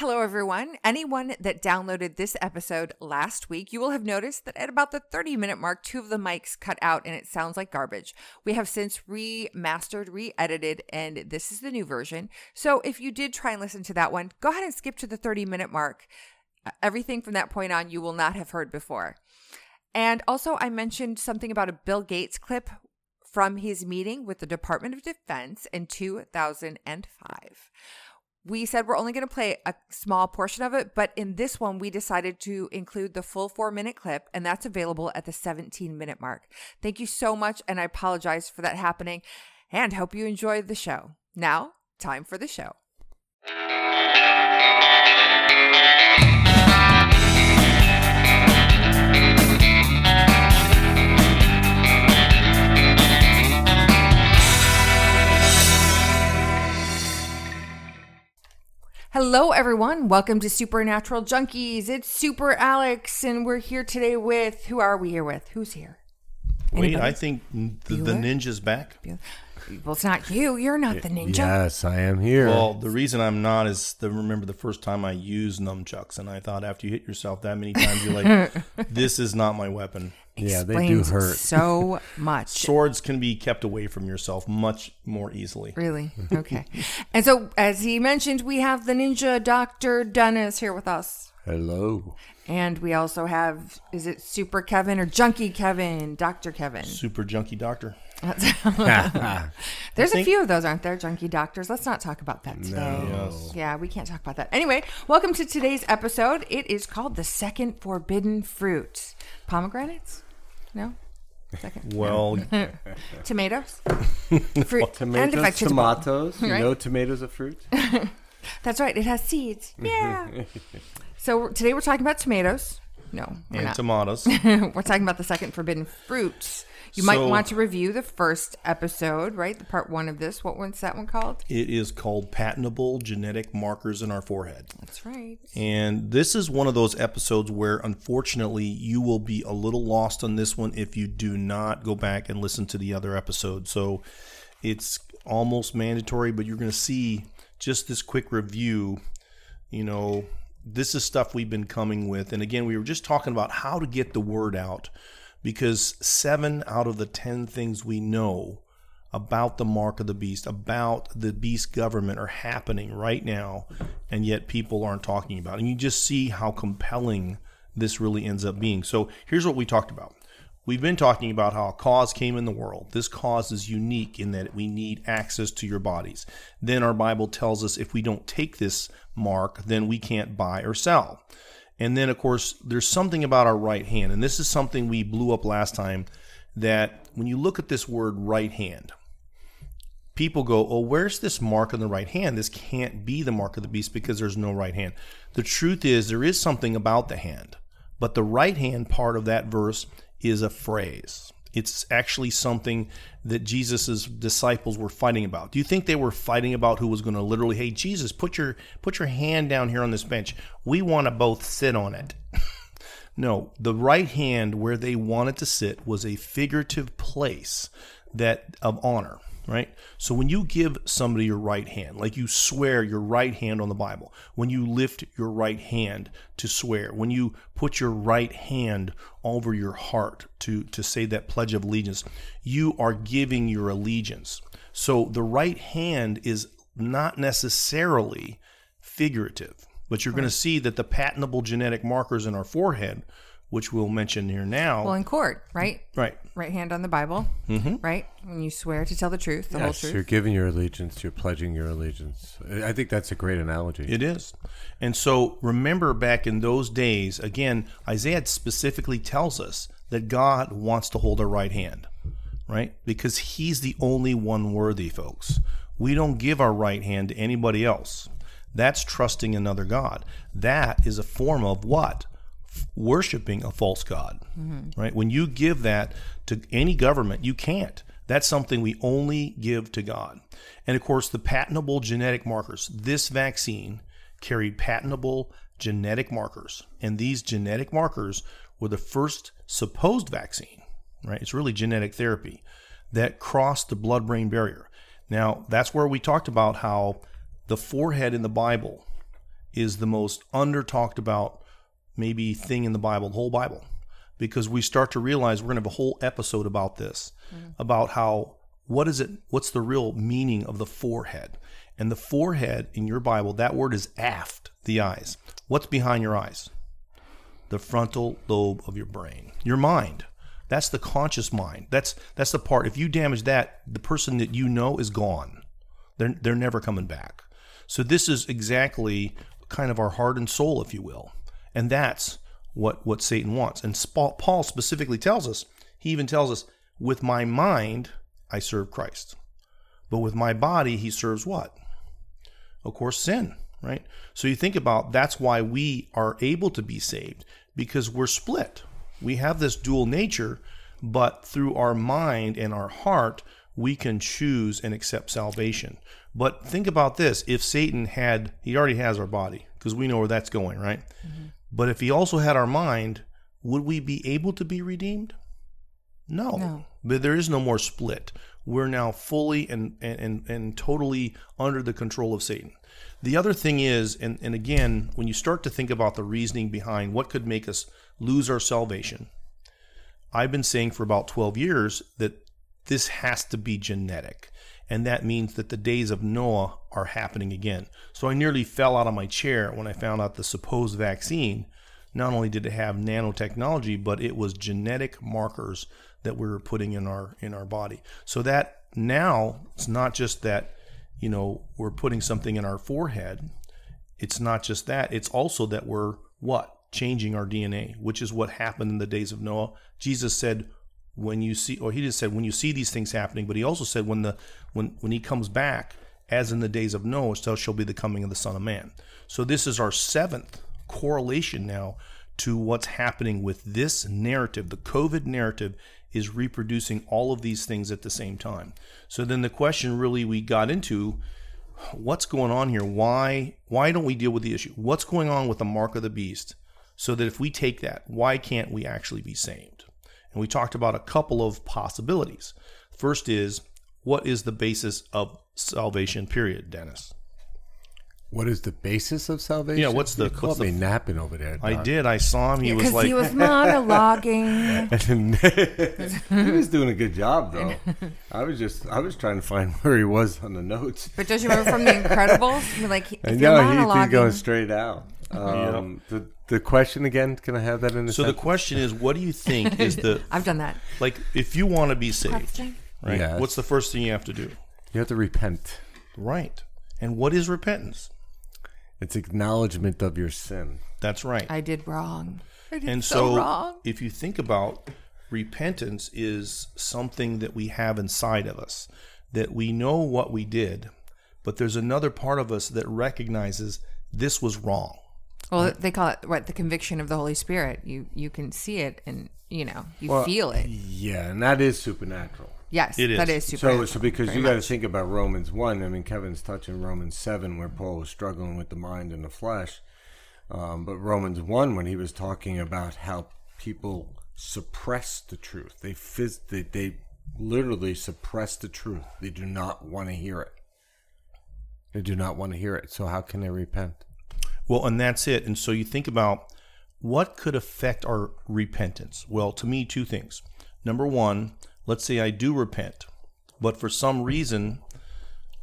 Hello, everyone. Anyone that downloaded this episode last week, you will have noticed that at about the 30 minute mark, two of the mics cut out and it sounds like garbage. We have since remastered, re edited, and this is the new version. So if you did try and listen to that one, go ahead and skip to the 30 minute mark. Everything from that point on, you will not have heard before. And also, I mentioned something about a Bill Gates clip from his meeting with the Department of Defense in 2005 we said we're only going to play a small portion of it, but in this one, we decided to include the full four minute clip, and that's available at the 17 minute mark. Thank you so much, and I apologize for that happening, and hope you enjoyed the show. Now, time for the show. Hello, everyone. Welcome to Supernatural Junkies. It's Super Alex, and we're here today with who are we here with? Who's here? Wait, I think the, the ninja's back. Well, it's not you. You're not the ninja. Yes, I am here. Well, the reason I'm not is the remember the first time I used nunchucks, and I thought after you hit yourself that many times, you're like, "This is not my weapon." Yeah, they do Explains hurt. so much. Swords can be kept away from yourself much more easily. Really? Okay. and so, as he mentioned, we have the ninja Dr. Dennis here with us. Hello. And we also have, is it Super Kevin or Junkie Kevin? Dr. Kevin. Super junkie doctor. There's a few of those, aren't there? Junkie doctors. Let's not talk about that today. Yes. Yeah, we can't talk about that. Anyway, welcome to today's episode. It is called The Second Forbidden Fruit. Pomegranates? No? Second. Well, Tomatoes? Fruit. and Tomatoes, vegetable. tomatoes. You Right. know tomatoes are fruit? That's right. It has seeds. Yeah. so today we're talking about tomatoes. No, we're and not. tomatoes. we're talking about the second forbidden fruit. You might want to review the first episode, right? The part one of this. What one's that one called? It is called patentable genetic markers in our forehead. That's right. And this is one of those episodes where, unfortunately, you will be a little lost on this one if you do not go back and listen to the other episode. So it's almost mandatory, but you're going to see just this quick review. You know, this is stuff we've been coming with. And again, we were just talking about how to get the word out because seven out of the 10 things we know about the mark of the beast, about the beast government are happening right now, and yet people aren't talking about. it. And you just see how compelling this really ends up being. So here's what we talked about. We've been talking about how a cause came in the world. This cause is unique in that we need access to your bodies. Then our Bible tells us if we don't take this mark, then we can't buy or sell. And then, of course, there's something about our right hand. And this is something we blew up last time that when you look at this word right hand, people go, Oh, where's this mark on the right hand? This can't be the mark of the beast because there's no right hand. The truth is, there is something about the hand, but the right hand part of that verse is a phrase. It's actually something that Jesus' disciples were fighting about. Do you think they were fighting about who was going to literally, hey, Jesus, put your put your hand down here on this bench. We want to both sit on it. No, the right hand where they wanted to sit was a figurative place that of honor, right? So when you give somebody your right hand, like you swear your right hand on the Bible, when you lift your right hand to swear, when you put your right hand over your heart to to say that pledge of allegiance, you are giving your allegiance. So the right hand is not necessarily figurative. But you're going to see that the patentable genetic markers in our forehead, which we'll mention here now, Well, in court, right? right? Right hand on the Bible, mm-hmm. right? When you swear to tell the truth, the whole truth. you're giving your allegiance, you're pledging your allegiance. I think that's a great analogy. It is. And so remember back in those days, again, Isaiah specifically tells us that God wants to hold our right hand, right? Because he's the only one worthy, folks. We don't give our right hand to anybody else. That's trusting another God. That is a form of what? Worshiping a false God, right? When you give that to any government, you can't. That's something we only give to God. And of course, the patentable genetic markers. This vaccine carried patentable genetic markers. And these genetic markers were the first supposed vaccine, right? It's really genetic therapy that crossed the blood brain barrier. Now, that's where we talked about how the forehead in the Bible is the most under talked about maybe thing in the Bible, the whole Bible, because we start to realize we're going to have a whole episode about this, mm-hmm. about how what is it? What's the real meaning of the forehead? And the forehead in your Bible, that word is aft, the eyes. What's behind your eyes? The frontal lobe of your brain, your mind. That's the conscious mind. That's that's the part. If you damage that, the person that you know is gone. They're they're never coming back. So this is exactly kind of our heart and soul, if you will, and that's what what Satan wants. And Paul specifically tells us. He even tells us, "With my mind, I serve Christ, but with my body, he serves what? Of course, sin." Right. So you think about that's why we are able to be saved because we're split. We have this dual nature, but through our mind and our heart, we can choose and accept salvation. But think about this if Satan had, he already has our body, because we know where that's going, right? Mm-hmm. But if he also had our mind, would we be able to be redeemed? No. No. But there is no more split. We're now fully and, and, and totally under the control of Satan. The other thing is, and, and again, when you start to think about the reasoning behind what could make us lose our salvation, I've been saying for about 12 years that this has to be genetic. And that means that the days of Noah are happening again. So I nearly fell out of my chair when I found out the supposed vaccine. Not only did it have nanotechnology, but it was genetic markers that we were putting in our in our body. So that now it's not just that, you know, we're putting something in our forehead. It's not just that, it's also that we're what? Changing our DNA, which is what happened in the days of Noah. Jesus said, when you see or he just said when you see these things happening, but he also said when the when when he comes back, as in the days of Noah, so shall be the coming of the Son of Man. So this is our seventh correlation now to what's happening with this narrative. The COVID narrative is reproducing all of these things at the same time. So then the question really we got into what's going on here? Why why don't we deal with the issue? What's going on with the mark of the beast? So that if we take that, why can't we actually be saved? And we talked about a couple of possibilities. First is what is the basis of salvation, period, Dennis? What is the basis of salvation? Yeah, what's the- You caught what's the- me napping over there. I did. I saw him. He was like, he was monologuing. he was doing a good job though. I was just I was trying to find where he was on the notes. But don't you remember from The Incredibles? You're like, if I you're know he, he's going straight out. Um, the, the question again, can I have that in a so the sentence? question is, what do you think is the I've done that. like if you want to be saved, right? Yes. What's the first thing you have to do? you have to repent. Right. And what is repentance? It's acknowledgement of your sin. That's right. I did wrong. I did and so, so, wrong. if you think about repentance is something that we have inside of us that we know what we did but there's another part of us that recognizes this was wrong Well, they call it what the conviction of the Holy Spirit. You you can see it and you know you Well, feel it. Yeah, and that is supernatural. Yes, It that is. is super. So, so because you got to think about Romans one. I mean, Kevin's touching Romans seven, where Paul was struggling with the mind and the flesh. Um, but Romans one, when he was talking about how people suppress the truth, they phys- they, they literally suppress the truth. They do not want to hear it. They do not want to hear it. So how can they repent? Well and that's it. And so you think about what could affect our repentance? Well to me two things. Number one let's say i do repent but for some reason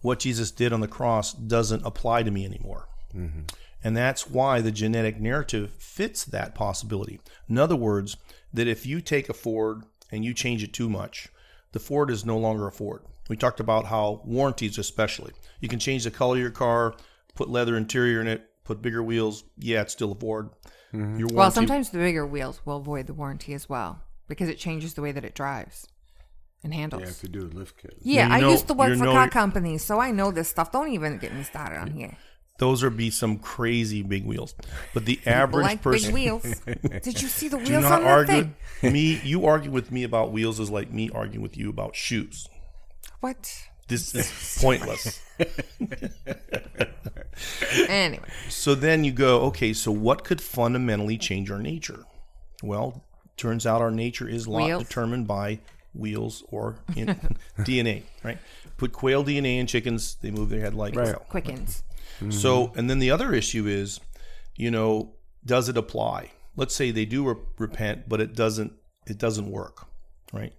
what jesus did on the cross doesn't apply to me anymore. Mm-hmm. And that's why the genetic narrative fits that possibility. In other words, that if you take a Ford and you change it too much, the Ford is no longer a Ford. We talked about how warranties, especially, you can change the color of your car, put leather interior in it, put bigger wheels. Yeah, it's still a Ford. Mm-hmm. Your warranty, well, sometimes the bigger wheels will void the warranty as well because it changes the way that it drives and handles. You have to do a lift kit. Yeah, you I used to work for know car companies, so I know this stuff. Don't even get me started on here. those would be some crazy big wheels. But the average like person big wheels. Did you see the do wheels not on that argue. thing? me, you argue with me about wheels is like me arguing with you about shoes. What? This is pointless. Anyway, So then you go, okay, so what could fundamentally change our nature? Well, turns out our nature is lot Wheels. determined by wheels or in, DNA, right? Put quail DNA in chickens, they move their head like quail. quickens. So, and then the other issue is, you know, does it apply? Let's say they do re- repent, but it doesn't. It doesn't work, right?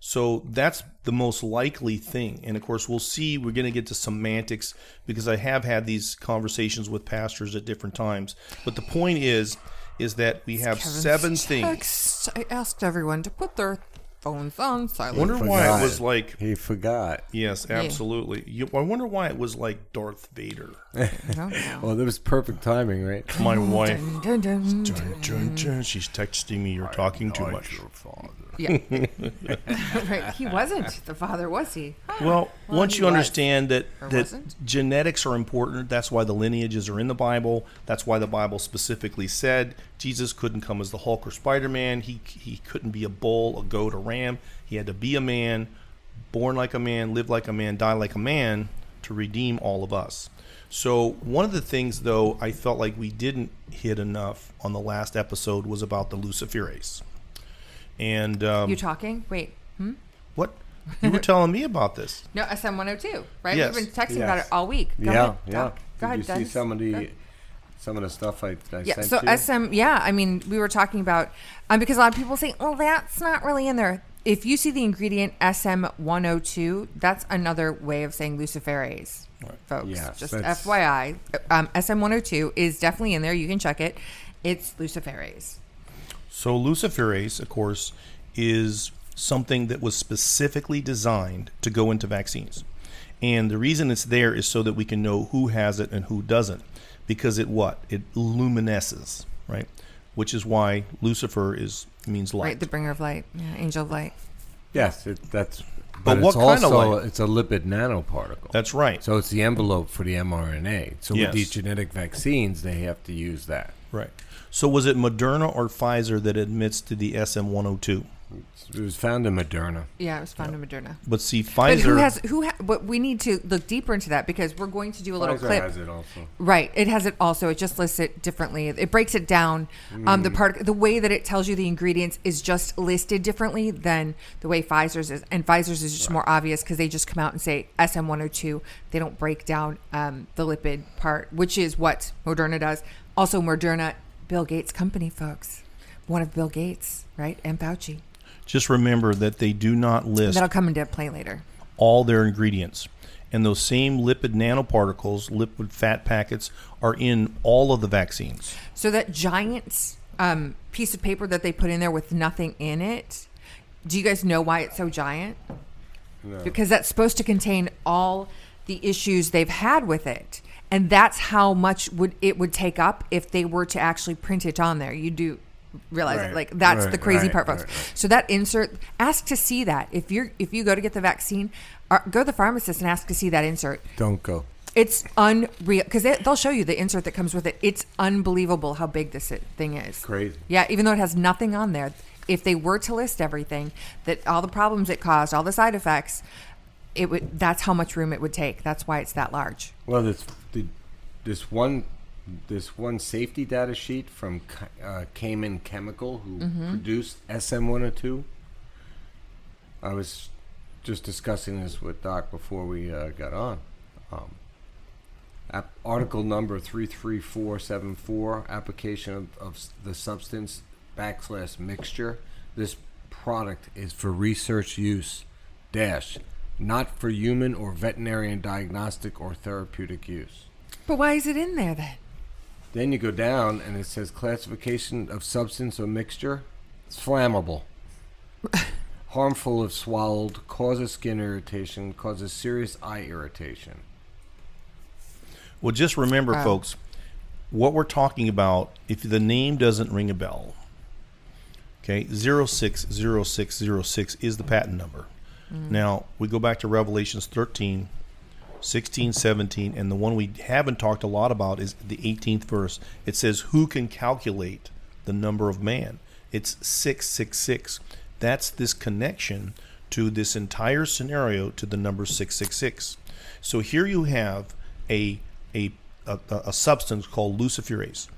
So that's the most likely thing. And of course, we'll see. We're going to get to semantics because I have had these conversations with pastors at different times. But the point is, is that we have Kevin's seven things. I asked everyone to put their phones on silent. I Wonder why it was like He forgot. yes, absolutely. You, I wonder why it was like Darth Vader. I don't. Well, that was perfect timing, right? My wife. Dun, dun, dun. Dun, dun, dun. She's texting me. You're talking too much. Yeah. right. He wasn't the father, was he? Huh. Well, Well, once he you was. understand that Or that wasn't. genetics are important, that's why the lineages are in the Bible. That's why the Bible specifically said Jesus couldn't come as the Hulk or Spider Man. He he couldn't be a bull, a goat, a ram. He had to be a man, born like a man, live like a man, die like a man to redeem all of us. So one of the things, though, I felt like we didn't hit enough on the last episode was about the Luciferace. And um, You talking? Wait. Hmm? what you were telling me about this? No, SM 102, right? Yes. We've been texting about it Yes. all week. Go yeah, ahead, yeah. Doc. Go Did ahead, you see Dennis. some of the Go. some of the stuff I, I Yeah, sent so you? SM, yeah, I mean, we were talking about, um, because a lot of people say, well, that's not really in there. If you see the ingredient SM 102, that's another way of saying luciferase, folks. Yes, Just that's- FYI. Um, SM 102 is definitely in there. You can check it. It's luciferase. So luciferase, of course, is something that was specifically designed to go into vaccines. And the reason it's there is so that we can know who has it and who doesn't. Because it what? It luminesces, right? Which is why Lucifer is means light. Right, the bringer of light. Yeah, angel of light. yes, it, that's. But But, what it's kind of light? it's a lipid nanoparticle. That's right. so it's the envelope for the mRNA. So Yes. with these genetic vaccines, they have to use that. right. So was it Moderna or Pfizer that admits to the SM102? It was found in Moderna. Yeah, it was found in Moderna. But see, But Pfizer. who has who? Ha- but we need to look deeper into that because we're going to do a little Pfizer clip. has it also. Right. It has it also. It just lists it differently. It breaks it down. Um, the part, the way that it tells you the ingredients is just listed differently than the way Pfizer's is. And Pfizer's is just more obvious because they just come out and say SM102. They don't break down um, the lipid part, which is what Moderna does. Also, Moderna, Bill Gates' company, folks. One of Bill Gates, right? And Fauci. just remember that they do not list That'll come into play later. all their ingredients. And those same lipid nanoparticles, lipid fat packets, are in all of the vaccines. So that giant um, piece of paper that they put in there with nothing in it. Do you guys know why it's so giant? Because that's supposed to contain all the issues they've had with it, and that's how much would it would take up if they were to actually print it on there. You do realize Right, it, like that's right, the crazy right, part, folks. So that insert, ask to see that if you're if you go to get the vaccine, or go to the pharmacist and ask to see that insert. Don't go. It's unreal because they, they'll show you the insert that comes with it. It's unbelievable how big this thing is. Crazy. Yeah, even though it has nothing on there, if they were to list everything, that all the problems it caused, all the side effects, it would. That's how much room it would take. That's why it's that large. Well, this the, this one this one safety data sheet from uh, Cayman Chemical, who Mm-hmm. produced SM102. I was just discussing this with Doc before we uh, got on. Um, ap- article number three three four seven four, application of, of the substance backslash mixture. This product is for research use dash not for human or veterinarian diagnostic or therapeutic use. But why is it in there then? Then you go down and it says classification of substance or mixture. It's flammable. Harmful if swallowed, causes skin irritation, causes serious eye irritation. Well, just remember, Oh. folks, what we're talking about, if the name doesn't ring a bell, okay, 060606 is the patent number. Mm. Now, we go back to Revelations 13, 16, 17, and the one we haven't talked a lot about is the 18th verse. It says, Who can calculate the number of man? It's 666. That's this connection to this entire scenario to the number 666. So here you have a, a, a, a substance called luciferase.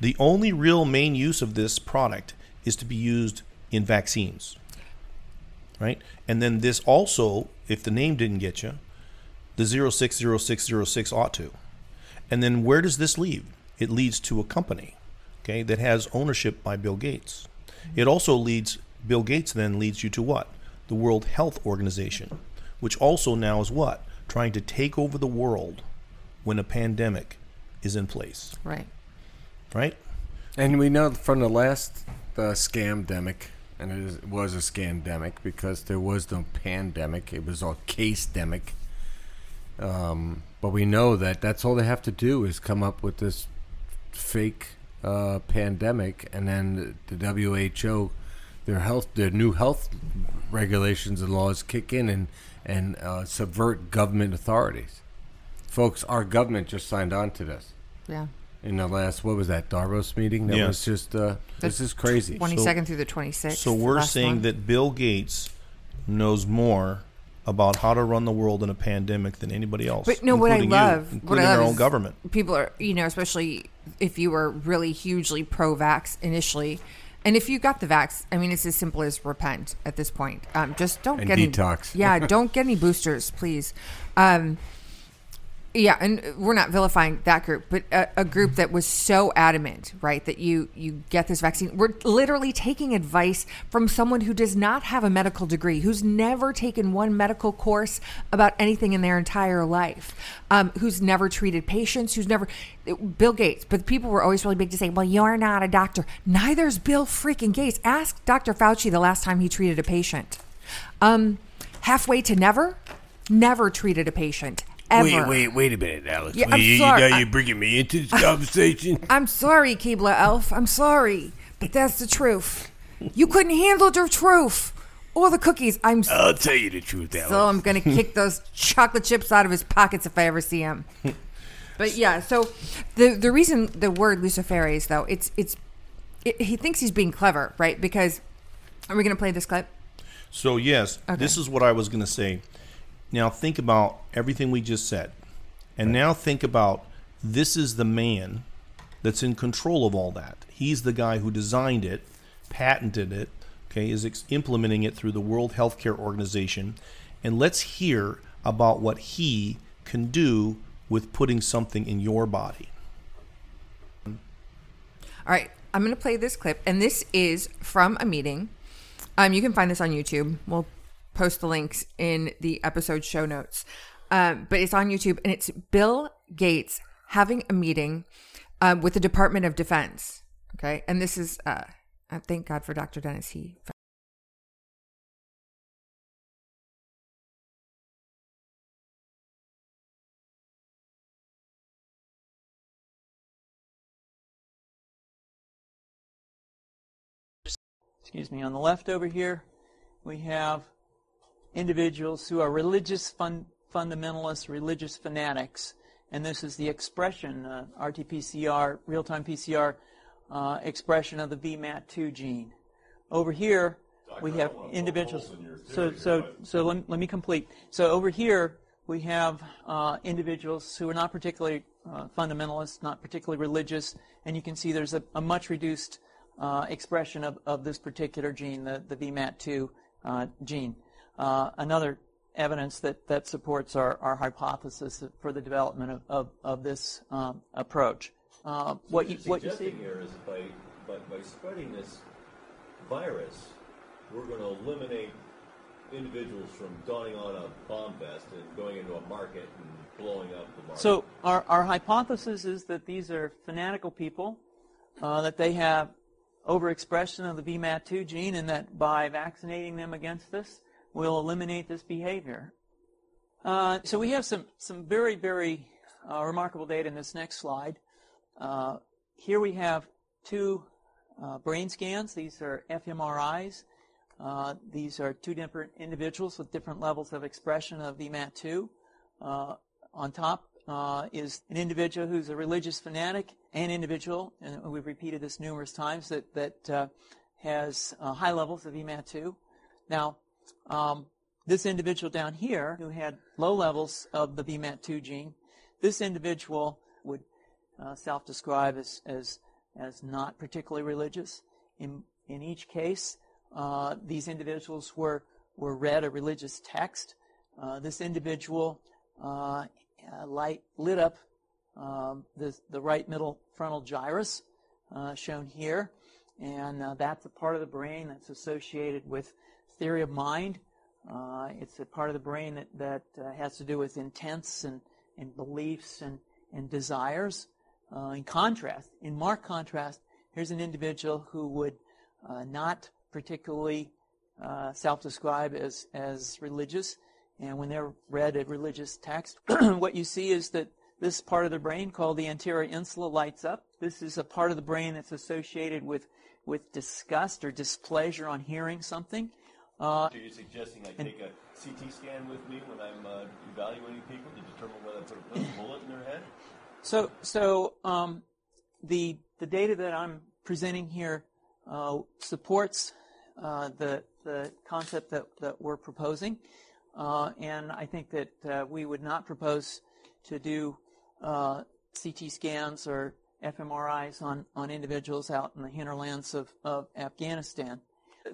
The only real main use of this product is to be used in vaccines right? And then this also, if the name didn't get you, the 060606 ought to. And then where does this lead? It leads to a company, okay, that has ownership by Bill Gates. It also leads Bill Gates then leads you to what? The World Health Organization, which also now is what? Trying to take over the world when a pandemic is in place, Right. right? And we know from the last uh, scamdemic, and it, was a scamdemic because there was no pandemic; it was all case demic. Um, but we know that that's all they have to do is come up with this fake uh, pandemic, and then the WHO, their health, their new health regulations and laws kick in and and uh, subvert government authorities. Folks, our government just signed on to this Yeah. In the last what was that Davos meeting? That Yes. was just uh, this is crazy. 22nd through the 26th. So we're last saying one. that Bill Gates knows more about how to run the world in a pandemic than anybody else. But no, what I including you, love, what including I love our own is government. People are, you know, especially if you were really hugely pro-vax initially, and if you got the vax, I mean, it's as simple as repent at this point. Um, just don't And get detox. Any, yeah, don't get any boosters, please. Um, yeah, and we're not vilifying that group, but a, a group that was so adamant, right, that you you get this vaccine. We're literally taking advice from someone who does not have a medical degree, who's never taken one medical course about anything in their entire life, um, who's never treated patients, who's never Bill Gates. But people were always really big to say, "Well, you're not a doctor." Neither's Bill freaking Gates. Ask Dr. Fauci the last time he treated a patient. Um, halfway to never, never treated a patient. Ever. wait wait a minute, Alex. Yeah, I'm You- you- sorry. now you're bringing me into this conversation. I'm sorry, Keebler Elf. I'm sorry, but that's the truth. You couldn't handle the truth or the cookies. I'm so I'll tell you the truth, Alex. So I'm gonna kick those chocolate chips out of his pockets if I ever see him. But yeah, so the the reason the word Luciferase though it's it's it, he thinks he's being clever, right? Because are we gonna play this clip? So yes, Okay. this is what I was going to say. Now think about everything we just said, and now think about this is the man that's in control of all that. He's the guy who designed it, patented it, okay, is ex- implementing it through the World Healthcare Organization, and let's hear about what he can do with putting something in your body. All right, I'm going to play this clip, and this is from a meeting. Um, you can find this on YouTube. We'll post the links in the episode show notes. Um, but it's on YouTube, and it's Bill Gates having a meeting um, with the Department of Defense. Okay, and this is uh, thank God for Dr. Dennis. He excuse me, on the left over here, we have individuals who are religious fun, fundamentalists, religious fanatics, and this is the expression, uh, RT-PCR, real-time PCR uh, expression of the VMAT2 gene. Over here, we have individuals. So, so, so let, let me complete. So over here, we have uh, individuals who are not particularly uh, fundamentalists, not particularly religious, and you can see there's a, a much reduced uh, expression of, of this particular gene, the, the VMAT2 uh, gene. Uh, another evidence that, that supports our, our hypothesis for the development of, of, of this um, approach. Uh, what, you, what you see suggesting here is by, by, by spreading this virus, we're going to eliminate individuals from donning on a bomb vest and going into a market and blowing up the market. So our, our hypothesis is that these are fanatical people, uh, that they have overexpression of the VMAT2 gene, and that by vaccinating them against this, we'll eliminate this behavior. Uh, so we have some, some very, very uh, remarkable data in this next slide. Uh, here we have two uh, brain scans. These are fMRIs. Uh, these are two different individuals with different levels of expression of VMAT2. Uh, on top is an individual who's a religious fanatic, an individual, and we've repeated this numerous times, that, that has high levels of VMAT2. Now, um, this individual down here who had low levels of the VMAT2 gene, this individual would uh, self-describe as, as, as not particularly religious. In, in each case, uh, these individuals were, were read a religious text. Uh, this individual uh, light, lit up um, the, the right middle frontal gyrus, uh, shown here. And uh, that's a part of the brain that's associated with theory of mind. Uh, it's a part of the brain that, that uh, has to do with intents and, and beliefs and, and desires. Uh, in contrast, in marked contrast, here's an individual who would uh, not particularly uh, self-describe as, as religious. And when they're read a religious text, what you see is that this part of the brain called the anterior insula lights up. This is a part of the brain that's associated with, with disgust or displeasure on hearing something. Uh, Are you suggesting I take a CT scan with me when I'm uh, evaluating people to determine whether I put a bullet in their head? So, so um, the the data that I'm presenting here uh, supports uh, the the concept that, that we're proposing, uh, and I think that uh, we would not propose to do uh, CT scans or fMRIs on, on individuals out in the hinterlands of, of Afghanistan.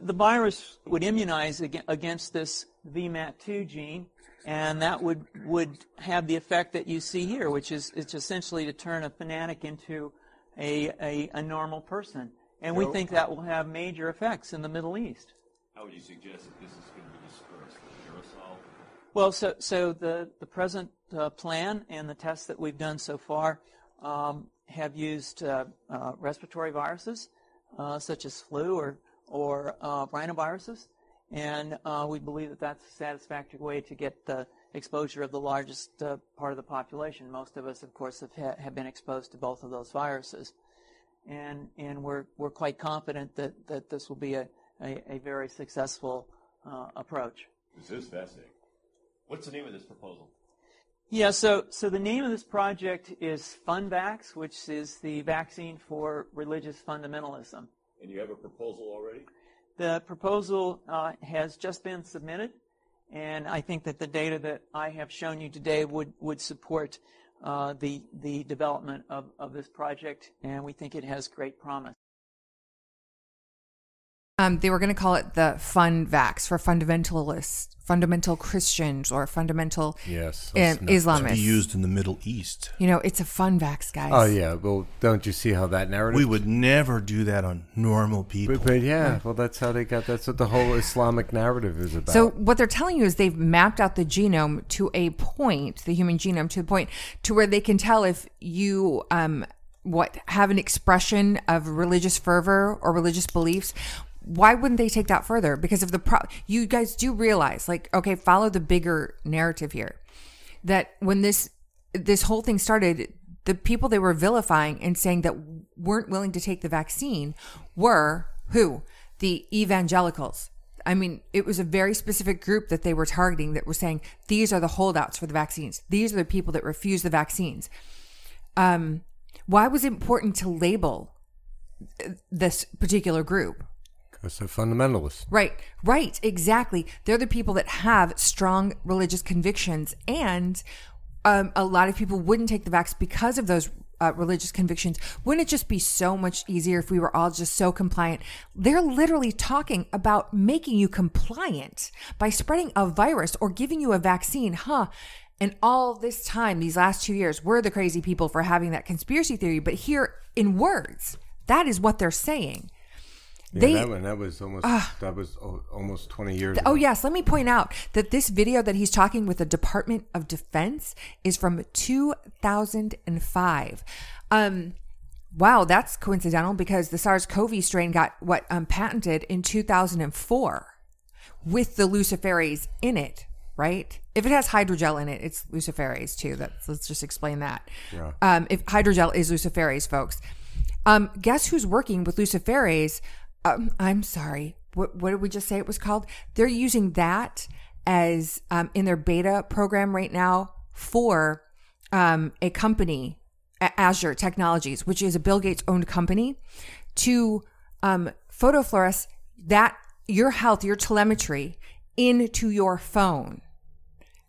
The virus would immunize against this VMAT2 gene, and that would, would have the effect that you see here, which is it's essentially to turn a fanatic into a, a, a normal person. And we think that will have major effects in the Middle East. How would you suggest that this is going to be dispersed? Aerosol? Well, so, so the, the present uh, plan and the tests that we've done so far um, have used uh, uh, respiratory viruses, uh, such as flu or or uh, rhinoviruses, and uh, we believe that that's a satisfactory way to get the exposure of the largest uh, part of the population. Most of us, of course, have, ha- have been exposed to both of those viruses, and and we're we're quite confident that, that this will be a, a, a very successful uh, approach. This is fascinating. What's the name of this proposal? Yeah, so, so the name of this project is FunVax, which is the vaccine for religious fundamentalism. And you have a proposal already? The proposal uh, has just been submitted, and I think that the data that I have shown you today would, would support uh, the, the development of, of this project, and we think it has great promise. Um, they were going to call it the Fun Vax for fundamentalists, fundamental Christians, or fundamental yes, um, Islamists. To be used in the Middle East. You know, it's a fun vax, guys. Oh yeah, well, don't you see how that narrative? We would never do that on normal people. But, but yeah, well, that's how they got. That's what the whole Islamic narrative is about. So what they're telling you is they've mapped out the genome to a point, the human genome to a point, to where they can tell if you um what have an expression of religious fervor or religious beliefs why wouldn't they take that further? Because if the pro, you guys do realize, like, okay, follow the bigger narrative here, that when this this whole thing started, the people they were vilifying and saying that weren't willing to take the vaccine were who the evangelicals. I mean, it was a very specific group that they were targeting that were saying these are the holdouts for the vaccines. These are the people that refuse the vaccines. Um, why was it important to label this particular group? Because they're fundamentalists. Right, right, exactly. They're the people that have strong religious convictions, and um, a lot of people wouldn't take the vax because of those uh, religious convictions. Wouldn't it just be so much easier if we were all just so compliant? They're literally talking about making you compliant by spreading a virus or giving you a vaccine, huh? And all this time, these last two years, we're the crazy people for having that conspiracy theory. But here in words, that is what they're saying. Yeah, they, that one that was almost uh, that was almost 20 years th- oh yes let me point out that this video that he's talking with the department of defense is from 2005 um wow that's coincidental because the sars-cov strain got what um, patented in 2004 with the luciferase in it right? If it has hydrogel in it it's luciferase too that's let's just explain that. Yeah. um if hydrogel is luciferase folks. Um, guess who's working with luciferase um, I'm sorry. What, what did we just say it was called? They're using that as um, in their beta program right now for um, a company, Azure Technologies, which is a Bill Gates owned company, to um, photofluoresce that your health, your telemetry into your phone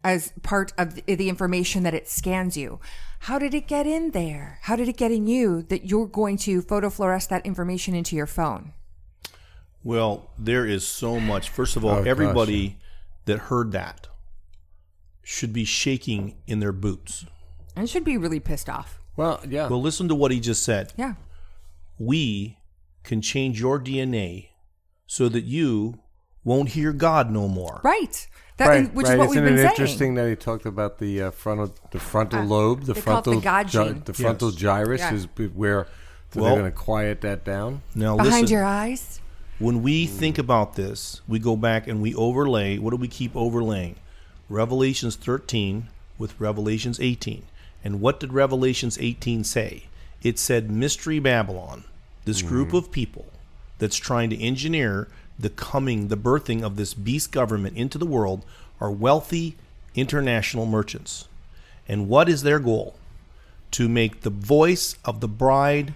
as part of the information that it scans you. How did it get in there? How did it get in you that you're going to photofluoresce that information into your phone? Well, there is so much. First of all, oh, everybody gosh. that heard that should be shaking in their boots. And should be really pissed off. Well, yeah. Well, listen to what he just said. Yeah. We can change your DNA so that you won't hear God no more. Right. That, right, which right. is what Isn't we've been it saying. interesting that he talked about the uh, frontal, the frontal Uh, lobe, the they call it the frontal, God gy- gene. the frontal Yes. gyrus Yeah. is where so Well- they're going to quiet that down. Now, Behind listen. your eyes. When we think about this, we go back and we overlay. What do we keep overlaying? Revelations 13 with Revelations 18. And what did Revelations 18 say? It said Mystery Babylon, this mm-hmm. group of people that's trying to engineer the coming, the birthing of this beast government into the world are wealthy international merchants. And what is their goal? To make the voice of the bride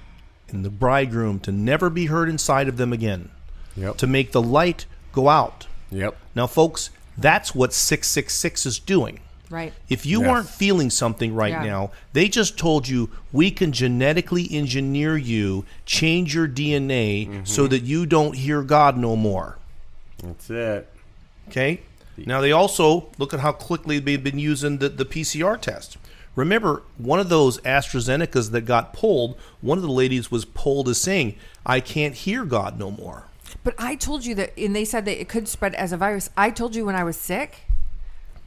and the bridegroom to never be heard inside of them again Yep. to make the light go out. Yep. Now, folks, that's what 666 is doing. Right. If you Yes. aren't feeling something right Yeah. now, they just told you we can genetically engineer you, change your DNA Mm-hmm. so that you don't hear God no more. That's it. Okay? Now, they also look at how quickly they've been using the, the PCR test. Remember, one of those AstraZenecas that got pulled, one of the ladies was pulled as saying, I can't hear God no more. But I told you that, and they said that it could spread as a virus. I told you when I was sick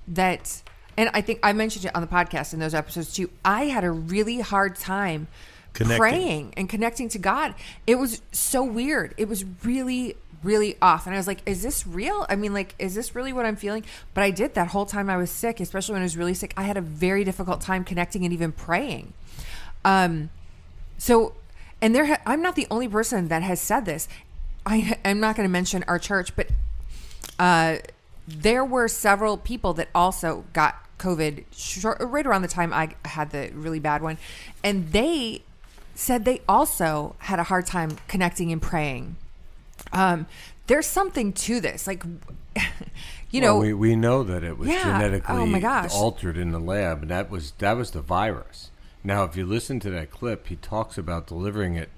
that, and I think I mentioned it on the podcast in those episodes too. I had a really hard time Connecting. praying and connecting to God. It was so weird. It was really, really off. And I was like, is this real? I mean, like, is this really what I'm feeling? But I did that whole time I was sick, especially when I was really sick. I had a very difficult time connecting and even praying. Um, so, and there, ha- I'm not the only person that has said this. I, I'm not going to mention our church, but uh, there were several people that also got COVID short, right around the time I had the really bad one, and they said they also had a hard time connecting and praying. Um, there's something to this, like, you know, Well, we, we know that it was Yeah. genetically Oh, my gosh. altered in the lab, and that was that was the virus. Now, if you listen to that clip, he talks about delivering it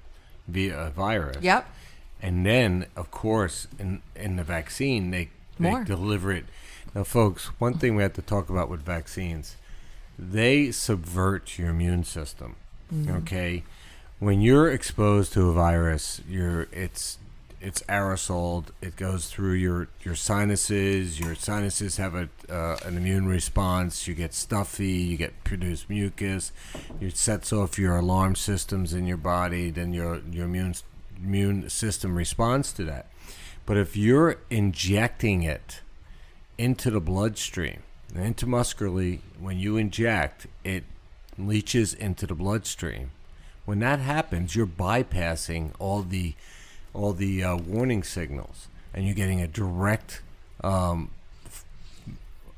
via a virus. Yep. And then, of course, in in the vaccine, they, they More. deliver it. Now, folks, one thing we have to talk about with vaccines, they subvert your immune system. Okay, when you're exposed to a virus, you're it's it's aerosoled. It goes through your your sinuses. Your sinuses have a uh, an immune response. You get stuffy. You get produce mucus. It sets off your alarm systems in your body. Then your your immune immune system responds to that. But if you're injecting it into the bloodstream, intramuscularly, when you inject, it leaches into the bloodstream. When that happens, you're bypassing all the all the uh, warning signals, and you're getting a direct um, f-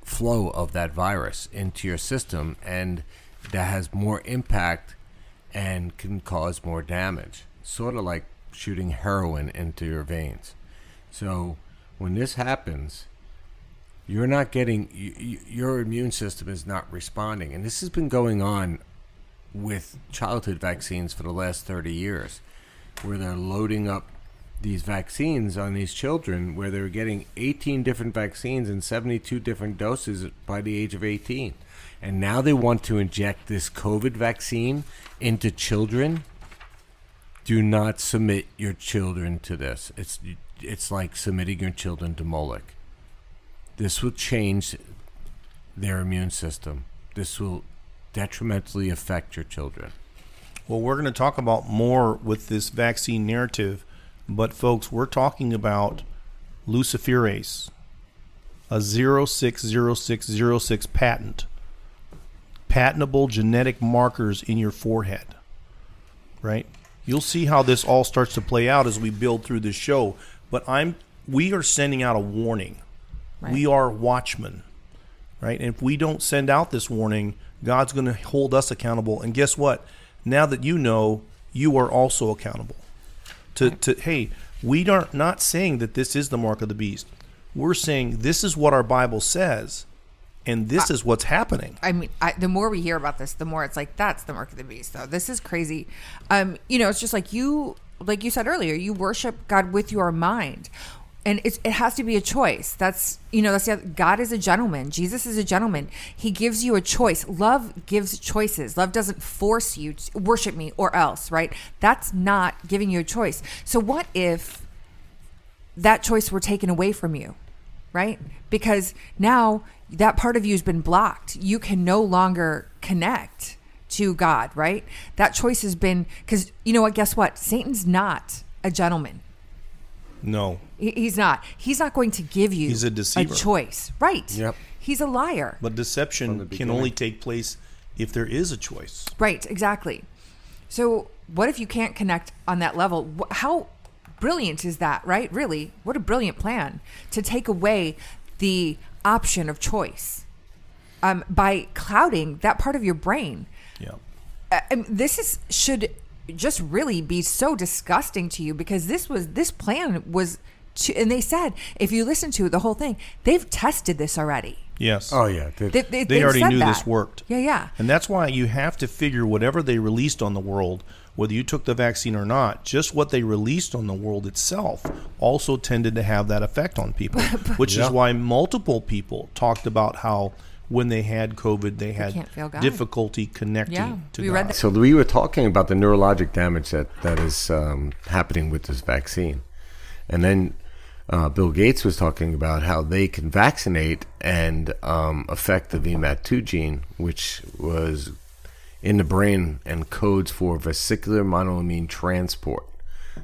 flow of that virus into your system, and that has more impact and can cause more damage. Sort of like shooting heroin into your veins. So when this happens, you're not getting you, you, your immune system is not responding, and this has been going on with childhood vaccines for the last 30 years, where they're loading up these vaccines on these children, where they're getting 18 different vaccines and 72 different doses by the age of 18. And now they want to inject this COVID vaccine into children. Do not submit your children to this. It's it's like submitting your children to Moloch. This will change their immune system. This will detrimentally affect your children. Well, we're going to talk about more with this vaccine narrative, but folks, we're talking about luciferase, a 060606 patent, patentable genetic markers in your forehead. Right? You'll see how this all starts to play out as we build through this show, but I'm we are sending out a warning. We are watchmen. Right? And if we don't send out this warning, God's going to hold us accountable. And guess what? Now that you know, you are also accountable. To, to hey, we are not saying that this is the mark of the beast. We're saying this is what our Bible says, and this is what's happening. I mean, I, the more we hear about this, the more it's like that's the mark of the beast. Though this is crazy. Um, you know, it's just like you, like you said earlier, you worship God with your mind. and it's, it has to be a choice. That's you know that's the other, God is a gentleman. Jesus is a gentleman. He gives you a choice. Love gives choices. Love doesn't force you to worship me or else. Right? That's not giving you a choice. So what if that choice were taken away from you? Right? Because now that part of you has been blocked. You can no longer connect to God. Right? That choice has been because you know what? Guess what? Satan's not a gentleman. No. He- He's not. He's not going to give you He's a deceiver. choice. Right. Yep. He's a liar. But deception can only take place if there is a choice. Right. Exactly. So, what if you can't connect on that level? How brilliant is that, right? Really? What a brilliant plan to take away the option of choice um, by clouding that part of your brain. Yeah. I- I this is should just really be so disgusting to you because this was this plan was to, and they said if you listen to the whole thing they've tested this already Yes. Oh yeah, they- they, they, they already said knew this worked. yeah yeah And that's why you have to figure whatever they released on the world, whether you took the vaccine or not, just what they released on the world itself also tended to have that effect on people. which Yeah. is why multiple people talked about how when they had COVID, they had can't feel God. difficulty connecting Yeah, to we God. read that. So we were talking about the neurologic damage that that is um, happening with this vaccine, and then uh, Bill Gates was talking about how they can vaccinate and um, affect the VMAT2 gene, which was in the brain and codes for vesicular monoamine transport.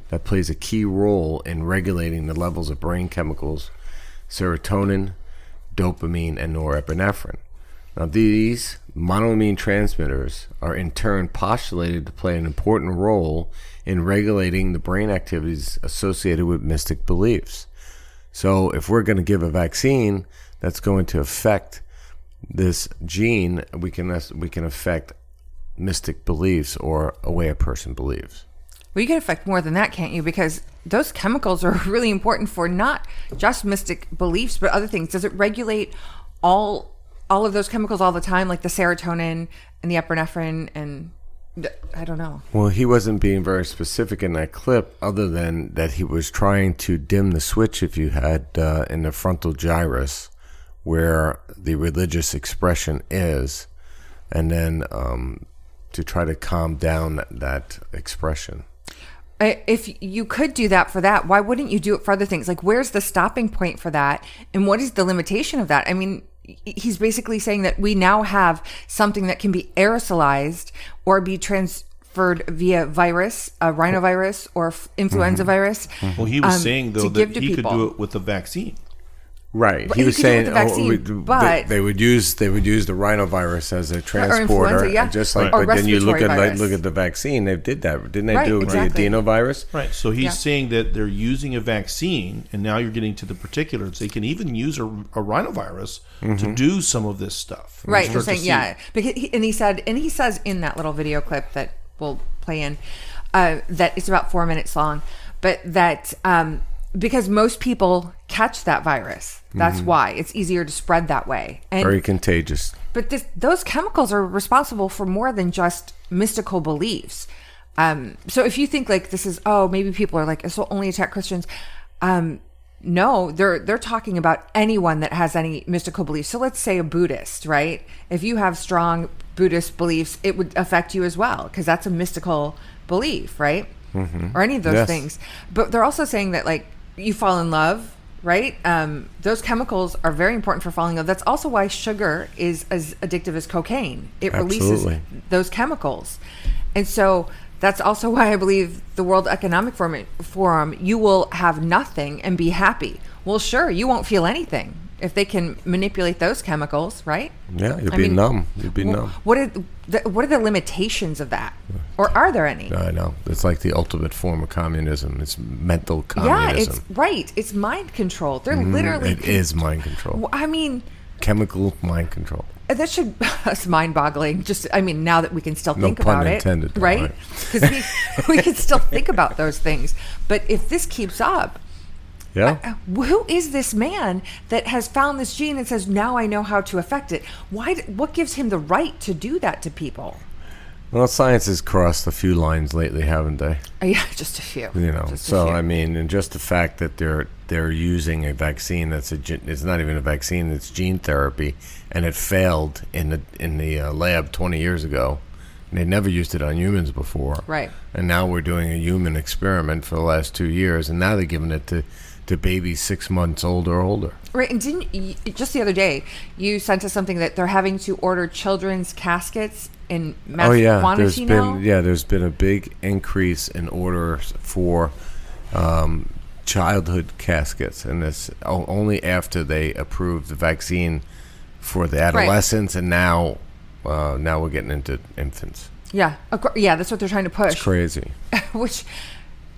That plays a key role in regulating the levels of brain chemicals, serotonin, dopamine, and norepinephrine. Now, these monoamine transmitters are in turn postulated to play an important role in regulating the brain activities associated with mystic beliefs. So, if we're going to give a vaccine that's going to affect this gene, we can we can affect mystic beliefs or a way a person believes. well you can affect more than that can't you? Because those chemicals are really important for not just mystic beliefs but other things. Does it regulate all all of those chemicals all the time like the serotonin and the epinephrine and i don't know. Well, he wasn't being very specific in that clip, other than that he was trying to dim the switch if you had uh, in the frontal gyrus, where the religious expression is, and then um, to try to calm down that, that expression. If you could do that for that, why wouldn't you do it for other things? Like, where's the stopping point for that? And what is the limitation of that? I mean, he's basically saying that we now have something that can be aerosolized or be transferred via virus, a rhinovirus or f- influenza virus. Well, he was um, saying though that to he could do it with a vaccine. Right. But he he was could do it with saying the vaccine, oh, we- they- but- they, would use they would use the rhinovirus as a transporter, yeah. just like. Or But then you look at like, look at the vaccine. They did that, didn't they? Right, do it with exactly. the adenovirus? Right. So he's Yeah. saying that they're using a vaccine, and now you're getting to the particulars. They can even use a, a rhinovirus to do some of this stuff. Right. start You're saying, yeah. Because he, and he said, and he says in that little video clip that we'll play in, uh, that it's about four minutes long, but that um, because most people catch that virus, that's why it's easier to spread that way. And Very contagious. but this, those chemicals are responsible for more than just mystical beliefs. Um, so if you think like this is, oh, maybe people are like, this will only attack Christians. Um, no, they're they're talking about anyone that has any mystical beliefs. So let's say a Buddhist, right? If you have strong Buddhist beliefs, it would affect you as well because that's a mystical belief, right? Or any of those Yes. things. But they're also saying that like you fall in love, right? Um, those chemicals are very important for falling in love. That's also why sugar is as addictive as cocaine. It releases Absolutely. those chemicals, and so that's also why I believe the World Economic Forum, Forum you will have nothing and be happy. Well, sure, you won't feel anything if they can manipulate those chemicals, right? Yeah, you'd I be mean, numb. You'd be Wh- numb. What are the, what are the limitations of that, or are there any? I know. It's like the ultimate form of communism. It's mental communism. yeah, it's right. It's mind control. They're Mm, literally. It is mind control. I mean, Chemical mind control. that should it's mind-boggling. Just, I mean, now that we can still No think pun about intended, it, though, right? right? Because we we can still think about those things. But if this keeps up, Yeah. uh, who is this man that has found this gene and says, "Now I know how to affect it"? Why? What gives him the right to do that to people? Well, science has crossed a few lines lately, haven't they? Uh, yeah, just a few. You know. Just So. I mean, and just the fact that they're they're using a vaccine that's a it's not even a vaccine it's gene therapy and it failed in the in the uh, lab 20 years ago and they never used it on humans before Right. and now we're doing a human experiment for the last two years and now they're giving it to to babies six months old or older Right, and didn't you, just the other day you sent us something that they're having to order children's caskets in mass oh yeah quantities there's now? been yeah there's been a big increase in orders for um, childhood caskets and this only after they approved the vaccine for the adolescents and now uh, now we're getting into infants Yeah, yeah, that's what they're trying to push. it's crazy Which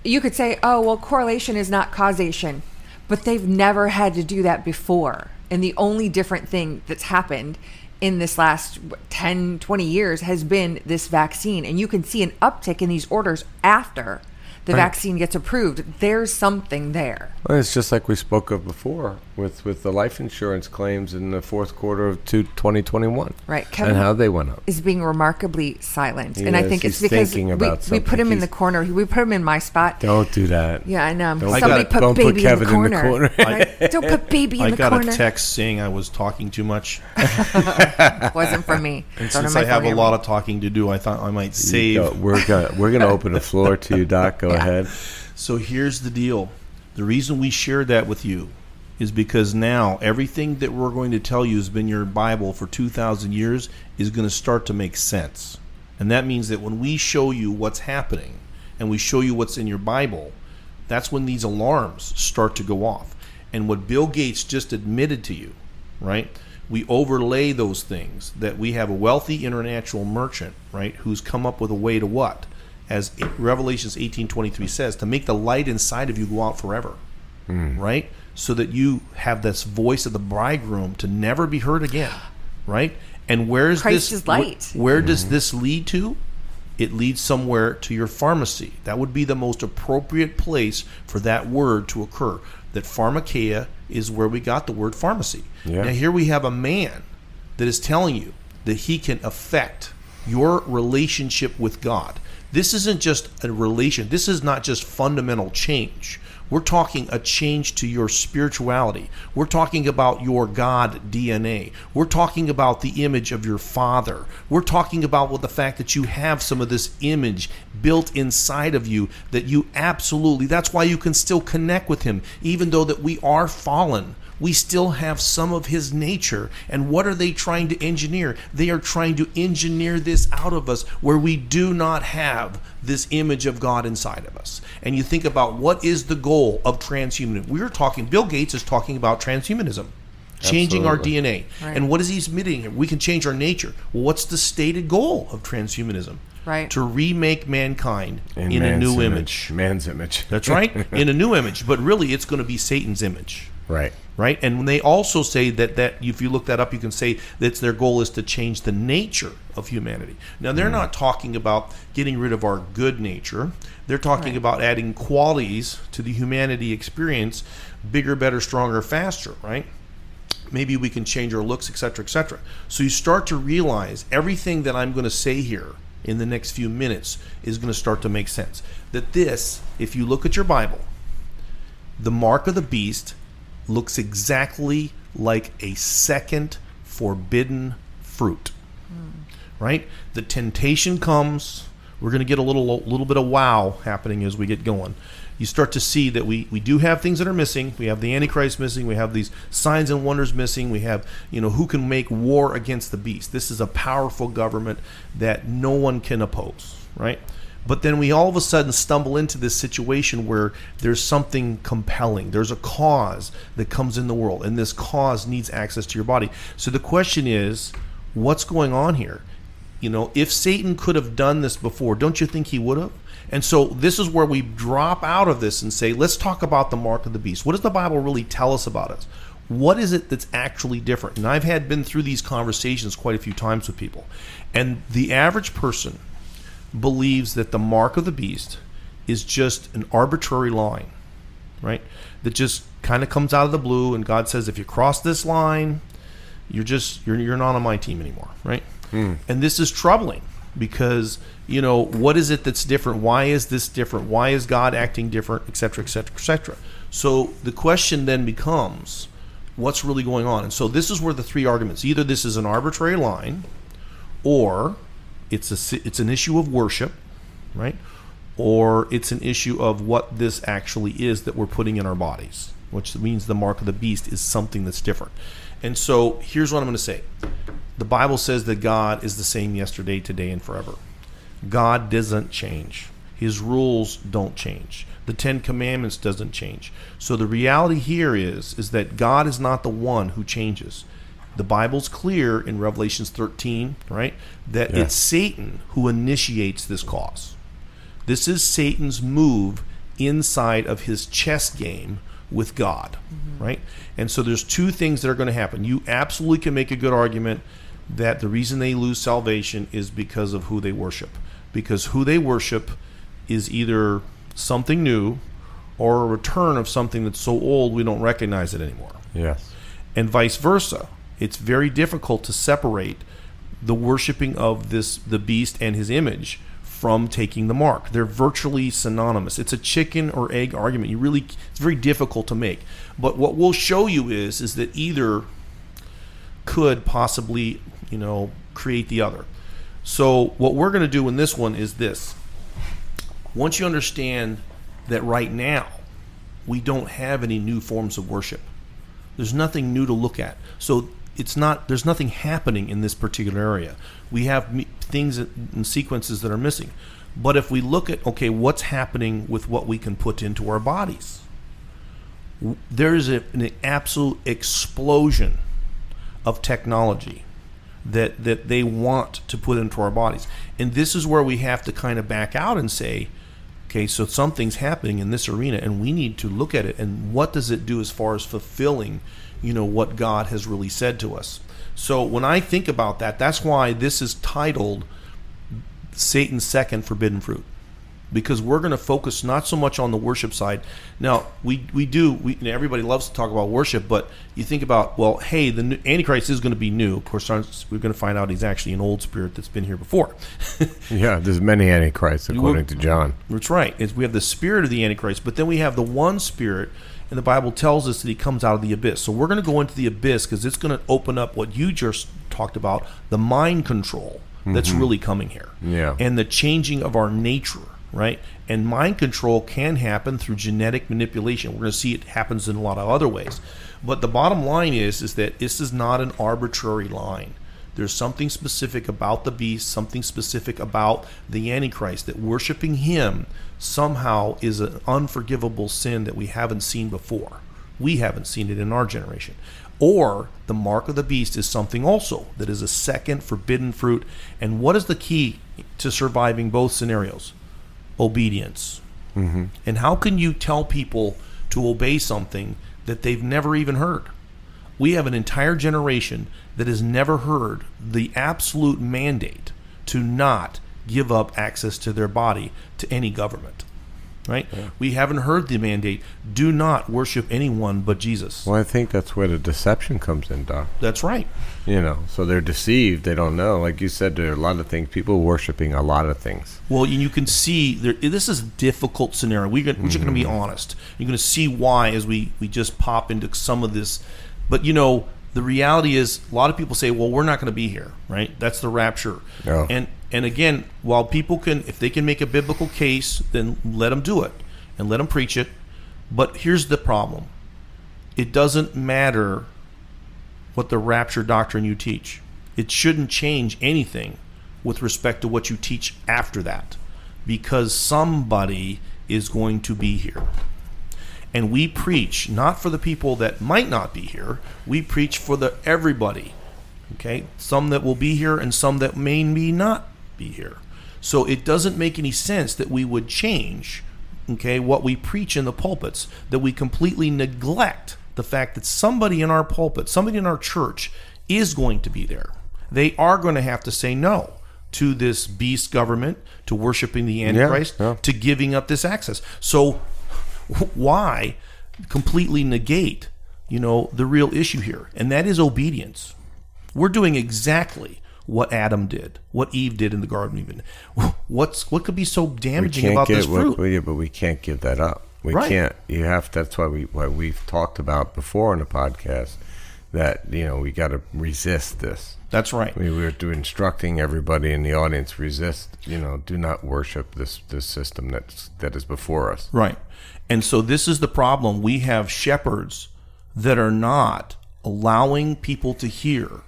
you could say, oh, well, correlation is not causation, but they've never had to do that before. And the only different thing that's happened in this last what, 10, 20 years has been this vaccine. And you can see an uptick in these orders after the vaccine gets approved. There's something there. well, it's just like we spoke of before with with the life insurance claims in the fourth quarter of two, 2021 Right, Kevan- and how they went up Is being remarkably silent. He and I is. think it's because thinking we, about we put him something. in the corner. We put him in my spot. don't do that Yeah, I know. Don't Somebody put- put don't put baby Kevan in in the the corner. corner. Right? Don't put baby in I the got a text saying I was talking too much. Wasn't for me. And Don't since I have a lot of talking to do, I thought I might You save. go. we're gonna we're gonna open the floor to you doc go Yeah. ahead So here's the deal. The reason we shared that with you is because now everything that we're going to tell you has been your Bible for 2,000 years is going to start to make sense. And that means that when we show you what's happening and we show you what's in your Bible, that's when these alarms start to go off. And what Bill Gates just admitted to you, right? We overlay those things that we have a wealthy international merchant, right, who's come up with a way to what? As Revelations 18:23 says, to make the light inside of you go out forever. Hmm. Right? So that you have this voice of the bridegroom to never be heard again. Right? And where's Christ this is light. wh- where does hmm. this lead to? It leads somewhere to your pharmacy. That would be the most appropriate place for that word to occur. That pharmakeia is where we got the word pharmacy. Yeah. Now here we have a man that is telling you that he can affect your relationship with God. This isn't just a relation. This is not just fundamental change. We're talking a change to your spirituality. We're talking about your God DNA. We're talking about the image of your Father. We're talking about what the fact that you have some of this image built inside of you that you absolutely, that's why you can still connect with Him, even though that we are fallen we still have some of his nature. And what are they trying to engineer? They are trying to engineer this out of us where we do not have this image of God inside of us. And you think about what is the goal of transhumanism? We're talking, Bill Gates is talking about transhumanism. Changing Absolutely. our DNA. Right. And what is he admitting here? We can change our nature. Well, what's the stated goal of transhumanism? Right. To remake mankind in, a man's new image. man's image That's right. in a new image. But really, it's going to be Satan's image right right? And they also say that that if you look that up, you can say that their goal is to change the nature of humanity. Now they're mm. not talking about getting rid of our good nature. They're talking Right. about adding qualities to the humanity experience, bigger, better, stronger, faster, right? Maybe we can change our looks, etc., etc. So you start to realize everything that I'm going to say here in the next few minutes is going to start to make sense. That this, if you look at your Bible, the mark of the beast looks exactly like a second forbidden fruit. Right? The temptation comes. We're going to get a little little bit of wow happening as we get going. You start to see that we, we do have things that are missing. We have the Antichrist missing. We have these signs and wonders missing. We have, you know, who can make war against the beast. This is a powerful government that no one can oppose, right? But then we all of a sudden stumble into this situation where there's something compelling. There's a cause that comes in the world, and this cause needs access to your body. So the question is, what's going on here? You know, if Satan could have done this before, don't you think he would have? And so this is where we drop out of this and say, let's talk about the mark of the beast. What does the Bible really tell us about us? What is it that's actually different? And I've had been through these conversations quite a few times with people. And the average person believes that the mark of the beast is just an arbitrary line, right? That just kind of comes out of the blue, and God says, if you cross this line, you're just you're you're not on my team anymore, right? Hmm. And this is troubling because you know what is it that's different? Why is this different? Why is God acting different, etc., etc., etc. So the question then becomes, what's really going on? And so this is where the three arguments: either this is an arbitrary line, or it's a it's an issue of worship, right? Or it's an issue of what this actually is that we're putting in our bodies, which means the mark of the beast is something that's different. And so here's what I'm going to say. The Bible says that God is the same yesterday, today, and forever. God doesn't change. His rules don't change. The Ten Commandments doesn't change. So the reality here is, is that God is not the one who changes. The Bible's clear in Revelations 13, right? That Yeah. it's Satan who initiates this cause. This is Satan's move inside of his chess game with God, mm-hmm. right? And so there's two things that are going to happen. You absolutely can make a good argument that the reason they lose salvation is because of who they worship. Because who they worship is either something new or a return of something that's so old we don't recognize it anymore Yes. and vice versa. It's very difficult to separate the worshiping of this the beast and his image from taking the mark. They're virtually synonymous. It's a chicken or egg argument. You really it's very difficult to make. But what we'll show you is is that either could possibly, you know, create the other. So what we're going to do in this one is this. Once you understand that right now we don't have any new forms of worship. There's nothing new to look at. So it's not. There's nothing happening in this particular area. We have things and sequences that are missing. But if we look at okay, what's happening with what we can put into our bodies? There is an absolute explosion of technology that that they want to put into our bodies, and this is where we have to kind of back out and say, okay, so something's happening in this arena, and we need to look at it. And what does it do as far as fulfilling, you know, what God has really said to us? So when I think about that, that's why this is titled Satan's second forbidden fruit. Because we're going to focus not so much on the worship side. Now we we do we you know, everybody loves to talk about worship, but you think about well, hey, the Antichrist is going to be new. Of course, we're going to find out he's actually an old spirit that's been here before. Yeah, there's many antichrists according to John. That's right. Is we have the spirit of the Antichrist, but then we have the one spirit, and the Bible tells us that he comes out of the abyss. So we're going to go into the abyss because it's going to open up what you just talked about, the mind control that's mm-hmm. really coming here. Yeah. And the changing of our nature, right? And mind control can happen through genetic manipulation. We're going to see it happens in a lot of other ways. But the bottom line is is that this is not an arbitrary line. There's something specific about the beast, something specific about the Antichrist, that worshiping him somehow is an unforgivable sin that we haven't seen before. We haven't seen it in our generation. Or the mark of the beast is something also that is a second forbidden fruit. And what is the key to surviving both scenarios? Obedience. Mm-hmm. And how can you tell people to obey something that they've never even heard? We have an entire generation that has never heard the absolute mandate to not give up access to their body to any government. Right? We haven't heard the mandate do not worship anyone but Jesus. Well, I think that's where the deception comes in, Doc. That's right. You know, so they're deceived. They don't know. Like you said, there are a lot of things. People worshiping a lot of things. Well, and you can see there, this is a difficult scenario. We're, we're just going to be mm-hmm. honest. You're going to see why as we, we just pop into some of this. But, you know, the reality is a lot of people say, well, we're not going to be here, right? That's the rapture. Yeah. And, and again, while people can, if they can make a biblical case, then let them do it and let them preach it. But here's the problem it doesn't matter what the rapture doctrine you teach. It shouldn't change anything with respect to what you teach after that because somebody is going to be here. And we preach not for the people that might not be here, we preach for the everybody. Okay? Some that will be here and some that may be not be here. So it doesn't make any sense that we would change okay what we preach in the pulpits that we completely neglect the fact that somebody in our pulpit somebody in our church is going to be there they are going to have to say no to this beast government to worshiping the antichrist yeah. to giving up this access so why completely negate you know the real issue here and that is obedience we're doing exactly what Adam did, what Eve did in the Garden even What's what could be so We damaging about this fruit? yeah, but we can't give that up. We Right. can't. You have. That's why we why we've talked about before in the podcast that you know we got to resist this. That's right. We were instructing everybody in the audience resist. You know, do not worship this this system that's that is before us. Right. And so this is the problem. We have shepherds that are not allowing people to hear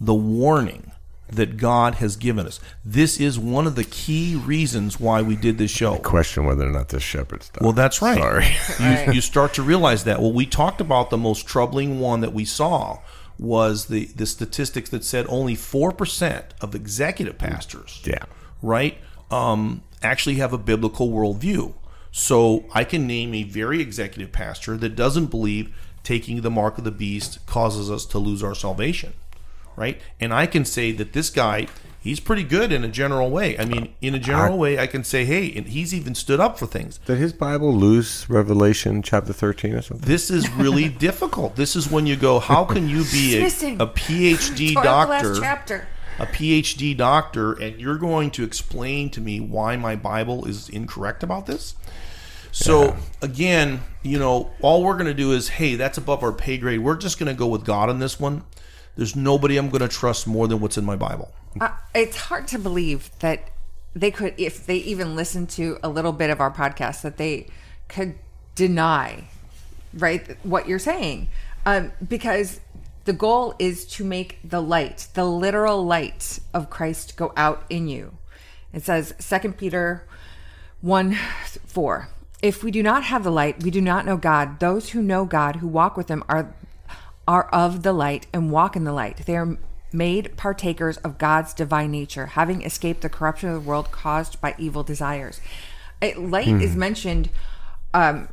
the warning that God has given us. This is one of the key reasons why we did this show. Question whether or not this shepherd stuff. Well, that's right. Sorry. You, you start to realize that. Well, we talked about the most troubling one that we saw was the, the statistics that said only 4% of executive pastors yeah. right, um, actually have a biblical worldview. So I can name a very executive pastor that doesn't believe taking the mark of the beast causes us to lose our salvation, right? And I can say that this guy, he's pretty good in a general way. I mean, in a general way, I can say, hey, and he's even stood up for things. Did his Bible lose Revelation chapter thirteen or something? This is really difficult. This is when you go, how can you be a, a PhD Tore last doctor? chapter. a PhD doctor and you're going to explain to me why my Bible is incorrect about this? So again, you know, all we're going to do is, hey, that's above our pay grade. We're just going to go with God on this one. There's nobody I'm going to trust more than what's in my Bible. Uh, it's hard to believe that they could, if they even listened to a little bit of our podcast, that they could deny, right, what you're saying. Um, because the goal is to make the light, the literal light of Christ go out in you. It says, Second Peter 1 4. If we do not have the light, we do not know God. Those who know God, who walk with him, are are of the light and walk in the light. They are made partakers of God's divine nature, having escaped the corruption of the world caused by evil desires. It, light is mentioned um,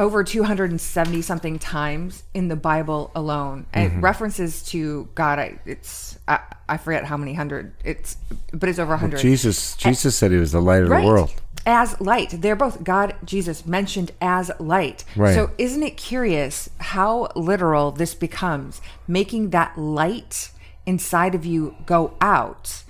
over 270 something times in the Bible alone. It references to God. I, it's I, I forget how many hundred. It's but it's over a hundred Jesus. Jesus said he was the light of right. the world. As light. They're both God, Jesus mentioned as light. Right. So isn't it curious how literal this becomes? Making that light inside of you go out.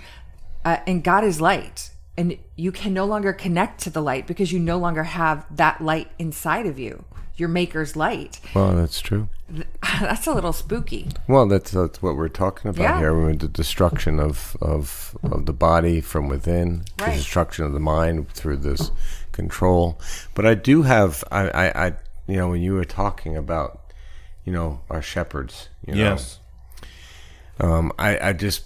Uh, and God is light. And you can no longer connect to the light because you no longer have that light inside of you. Your maker's light. Well, that's true. That's a little spooky. Well, that's that's what we're talking about Yeah. here. I mean, the destruction of, of of the body from within, the destruction of the mind through this control. But I do have, I, I, I, you know, when you were talking about, you know, our shepherds, you know, Yes. um, I, I just,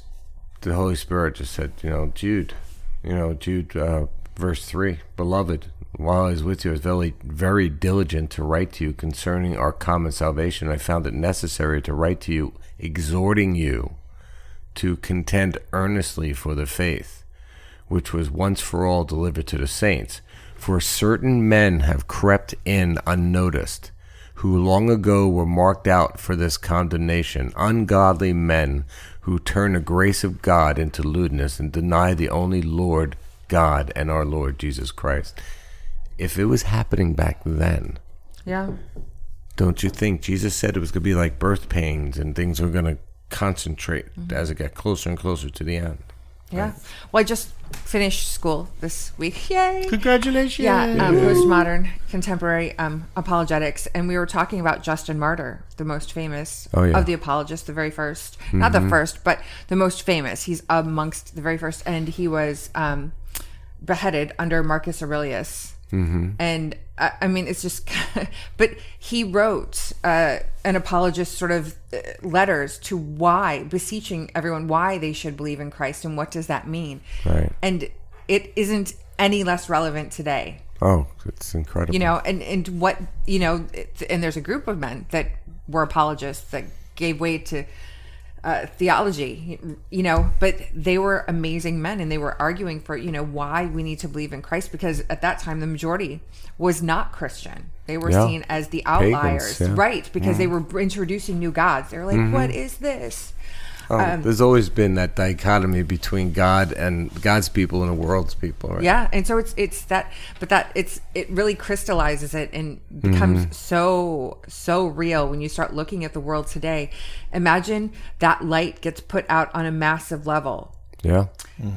the Holy Spirit just said, you know, Jude, you know, Jude, uh, verse three, beloved, while I was with you, I was very, very diligent to write to you concerning our common salvation. I found it necessary to write to you, exhorting you to contend earnestly for the faith, which was once for all delivered to the saints. For certain men have crept in unnoticed, who long ago were marked out for this condemnation, ungodly men who turn the grace of God into lewdness and deny the only Lord God and our Lord Jesus Christ. If it was happening back then, Yeah. don't you think Jesus said it was going to be like birth pains and things were going to concentrate as it got closer and closer to the end? Yeah. Well, I just finished school this week. Yay. Congratulations. Yeah, um, postmodern contemporary um, apologetics, and we were talking about Justin Martyr, the most famous Oh, yeah. of the apologists, the very 1st not the first, but the most famous. He's amongst the very first, and he was um, beheaded under Marcus Aurelius. Mm-hmm. And uh, I mean, it's just, but he wrote uh, an apologist sort of uh, letters to why, beseeching everyone why they should believe in Christ and what does that mean. Right. And it isn't any less relevant today Oh, it's incredible. you know and and what you know and there's a group of men that were apologists that gave way to uh, theology you know but they were amazing men and they were arguing for you know why we need to believe in christ because at that time the majority was not christian they were Yeah. seen as the outliers yeah. Mm-hmm. right because they were introducing new gods they were like "What is this Oh, Um, there's always been that dichotomy between God and God's people and the world's people, right? Yeah, and so it's it's that, but that it's it really crystallizes it and becomes Mm-hmm. so so real when you start looking at the world today. Imagine that light gets put out on a massive level, Yeah.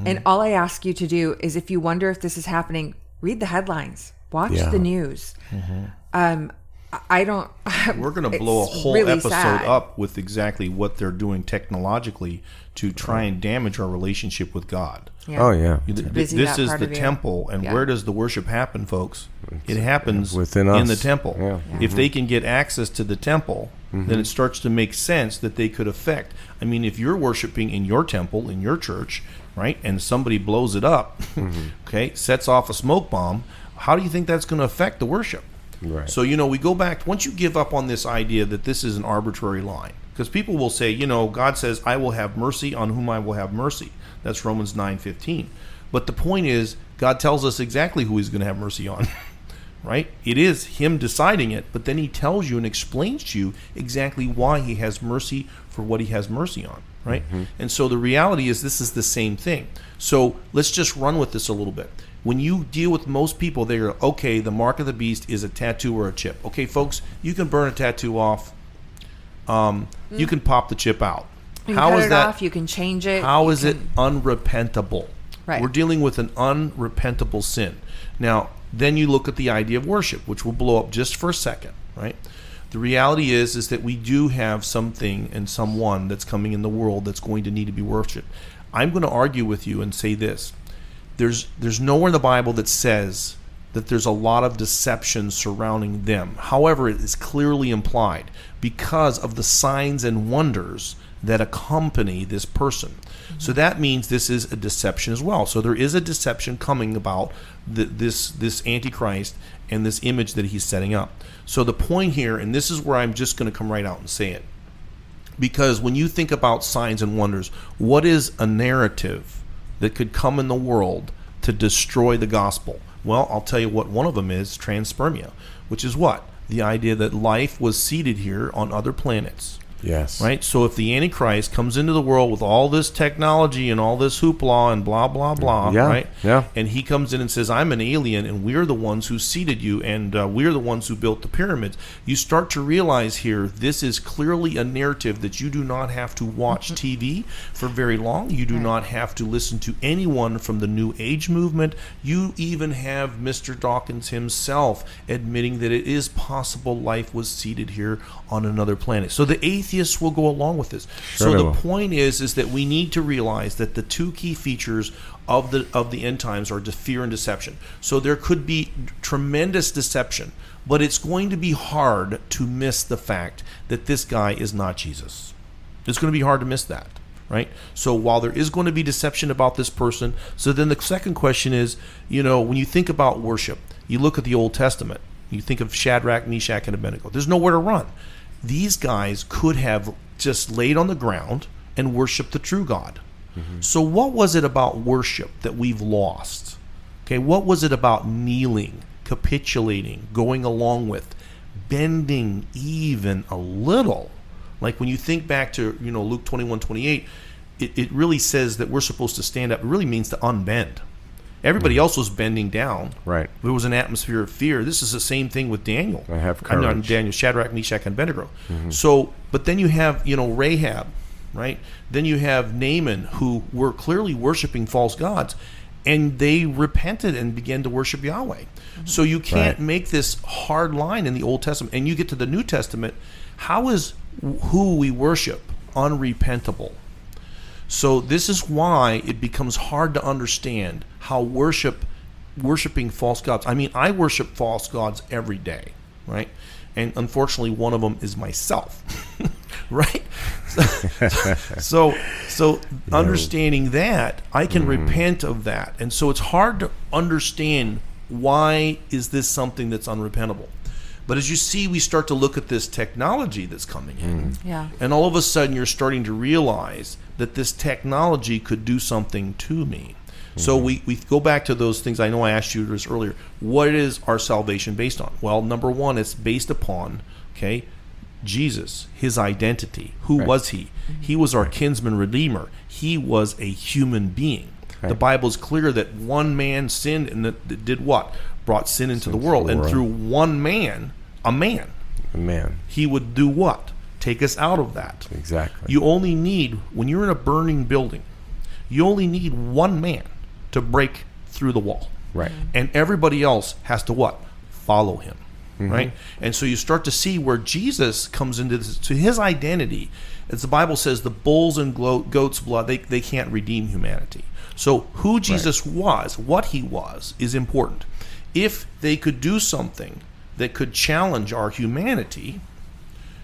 and all I ask you to do is, if you wonder if this is happening, read the headlines, watch Yeah. the news. Um, I- I don't. We're going to blow a whole really episode sad. up with exactly what they're doing technologically to try and damage our relationship with God. Yeah. Oh yeah. Th- th- This is the temple, and Yeah. where does the worship happen, folks? It happens within in the temple. Yeah. If they can get access to the temple, Mm-hmm. then it starts to make sense that they could affect. I mean, if you're worshiping in your temple, in your church, right, and somebody blows it up, Mm-hmm. okay, sets off a smoke bomb, how do you think that's going to affect the worship? Right. So, you know, we go back, once you give up on this idea that this is an arbitrary line, because people will say, you know, God says, I will have mercy on whom I will have mercy. That's Romans 9 15. But the point is, God tells us exactly who he's going to have mercy on, right? It is him deciding it, but then he tells you and explains to you exactly why he has mercy for what he has mercy on, right? Mm-hmm. And so the reality is, this is the same thing. So let's just run with this a little bit. When you deal with most people, they're okay, the mark of the beast is a tattoo or a chip. Okay, folks, you can burn a tattoo off. Um, You can pop the chip out. You can How cut is it that? off. You can change it. How is is it unrepentable? Right. We're dealing with an unrepentable sin. Now, then you look at the idea of worship, which will blow up just for a second, right? The reality is is that we do have something and someone that's coming in the world that's going to need to be worshipped. I'm going to argue with you and say this. There's there's nowhere in the Bible that says that there's a lot of deception surrounding them. However, it is clearly implied because of the signs and wonders that accompany this person. Mm-hmm. So that means this is a deception as well. So there is a deception coming about the, this this antichrist and this image that he's setting up. So the point here, and this is where I'm just going to come right out and say it, because when you think about signs and wonders, what is a narrative that could come in the world to destroy the gospel? Well, I'll tell you what one of them is transpermia, which is what? The idea that life was seeded here on other planets. Yes. Right? So if the Antichrist comes into the world with all this technology and all this hoopla and blah, blah, blah, Yeah, right? yeah. And he comes in and says, I'm an alien and we're the ones who seeded you and uh, we're the ones who built the pyramids. You start to realize here this is clearly a narrative that you do not have to watch TV for very long. You do not have to listen to anyone from the New Age movement. You even have Mr. Dawkins himself admitting that it is possible life was seeded here on another planet. So the atheists will go along with this. Sure so the will. point is is that we need to realize that the two key features of the of the end times are fear and deception. So there could be tremendous deception, but it's going to be hard to miss the fact that this guy is not Jesus. It's going to be hard to miss that, right? So while there is going to be deception about this person, so then the second question is, you know, when you think about worship, you look at the Old Testament, you think of Shadrach, Meshach, and Abednego. There's nowhere to run. These guys could have just laid on the ground and worshiped the true God. Mm-hmm. So what was it about worship that we've lost? Okay, what was it about kneeling, capitulating, going along with, bending even a little? Like when you think back to, you know, Luke 21, 28, it, it really says that we're supposed to stand up. It really means to unbend. Everybody else was bending down. Right. There was an atmosphere of fear. This is the same thing with Daniel. I have I'm not. Daniel, Shadrach, Meshach, and Abednego. Mm-hmm. So, but then you have, you know, Rahab, right? Then you have Naaman, who were clearly worshiping false gods, and they repented and began to worship Yahweh. Mm-hmm. So you can't Right. make this hard line in the Old Testament, and you get to the New Testament. How is who we worship unrepentable? So this is why it becomes hard to understand how worship worshiping false gods. I mean, I worship false gods every day, right? And unfortunately, one of them is myself, right? so, so understanding that, I can mm-hmm. repent of that, and so it's hard to understand why is this something that's unrepentable. But as you see, we start to look at this technology that's coming in. Mm. Yeah. And all of a sudden, you're starting to realize that this technology could do something to me. So mm-hmm. we, we go back to those things. I know I asked you this earlier. What is our salvation based on? Well, number one, it's based upon, okay, Jesus, his identity. Who was he? Mm-hmm. He was our kinsman redeemer. He was a human being. The Bible is clear that one man sinned and that that did what? Brought sin into the world. And world. through one man, a man, a Man, he would do what? Take us out of that. exactly. You only need, when you're in a burning building, you only need one man to break through the wall. Right. Mm-hmm. And everybody else has to what? Follow him. Mm-hmm. Right? And so you start to see where Jesus comes into this, to his identity. As the Bible says, the bulls and goats' blood, they, they can't redeem humanity. So who Jesus was, what he was, is important. If they could do something that could challenge our humanity,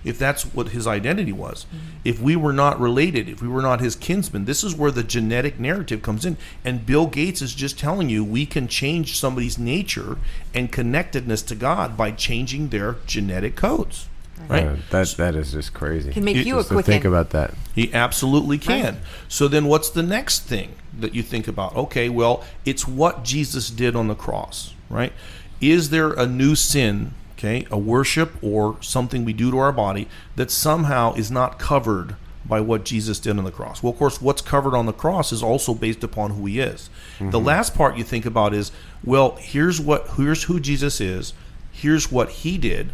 if that's what his identity was, if we were not related, if we were not his kinsman, this is where the genetic narrative comes in. And Bill Gates is just telling you we can change somebody's nature and connectedness to God by changing their genetic codes. Right? Uh, that that is just crazy. Can make It- you a just to quick think about that. He absolutely can. So then what's the next thing that you think about? Okay, well, it's what Jesus did on the cross, right? Is there a new sin, okay, a worship or something we do to our body that somehow is not covered by what Jesus did on the cross? Well, of course, what's covered on the cross is also based upon who he is. The mm-hmm. last part you think about is, well, here's what here's who Jesus is. Here's what he did.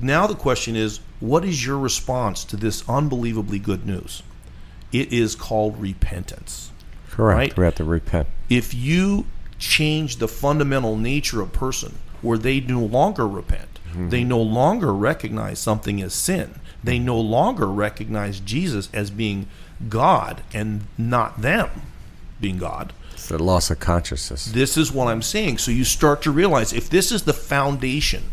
Now the question is, what is your response to this unbelievably good news? It is called repentance. Correct. Right? We have to repent. If you change the fundamental nature of a person where they no longer repent, they mm-hmm. no longer recognize something as sin, they no longer recognize Jesus as being God and not them being God. It's the loss of consciousness. This is what I'm saying. So you start to realize if this is the foundation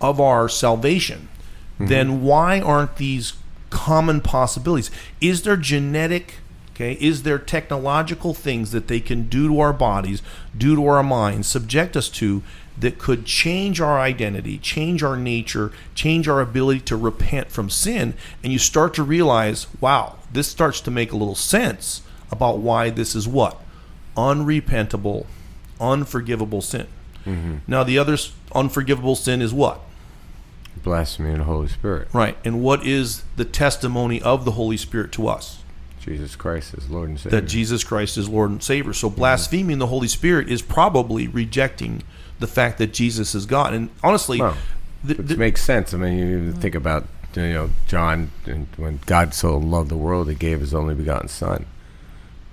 of our salvation, mm-hmm. then why aren't these common possibilities? Is there genetic, okay, is there technological things that they can do to our bodies, do to our minds, subject us to that could change our identity, change our nature, change our ability to repent from sin? And you start to realize, wow, this starts to make a little sense about why this is what? unrepentable, unforgivable sin. Mm-hmm. Now, the other unforgivable sin is what? Blasphemy of the Holy Spirit. Right. And what is the testimony of the Holy Spirit to us? Jesus Christ is Lord and Savior. That Jesus Christ is Lord and Savior. So, mm-hmm. blaspheming the Holy Spirit is probably rejecting the fact that Jesus is God. And honestly, Well, th- Which th- makes sense. I mean, you think about you know John and when God so loved the world, He gave His only begotten Son.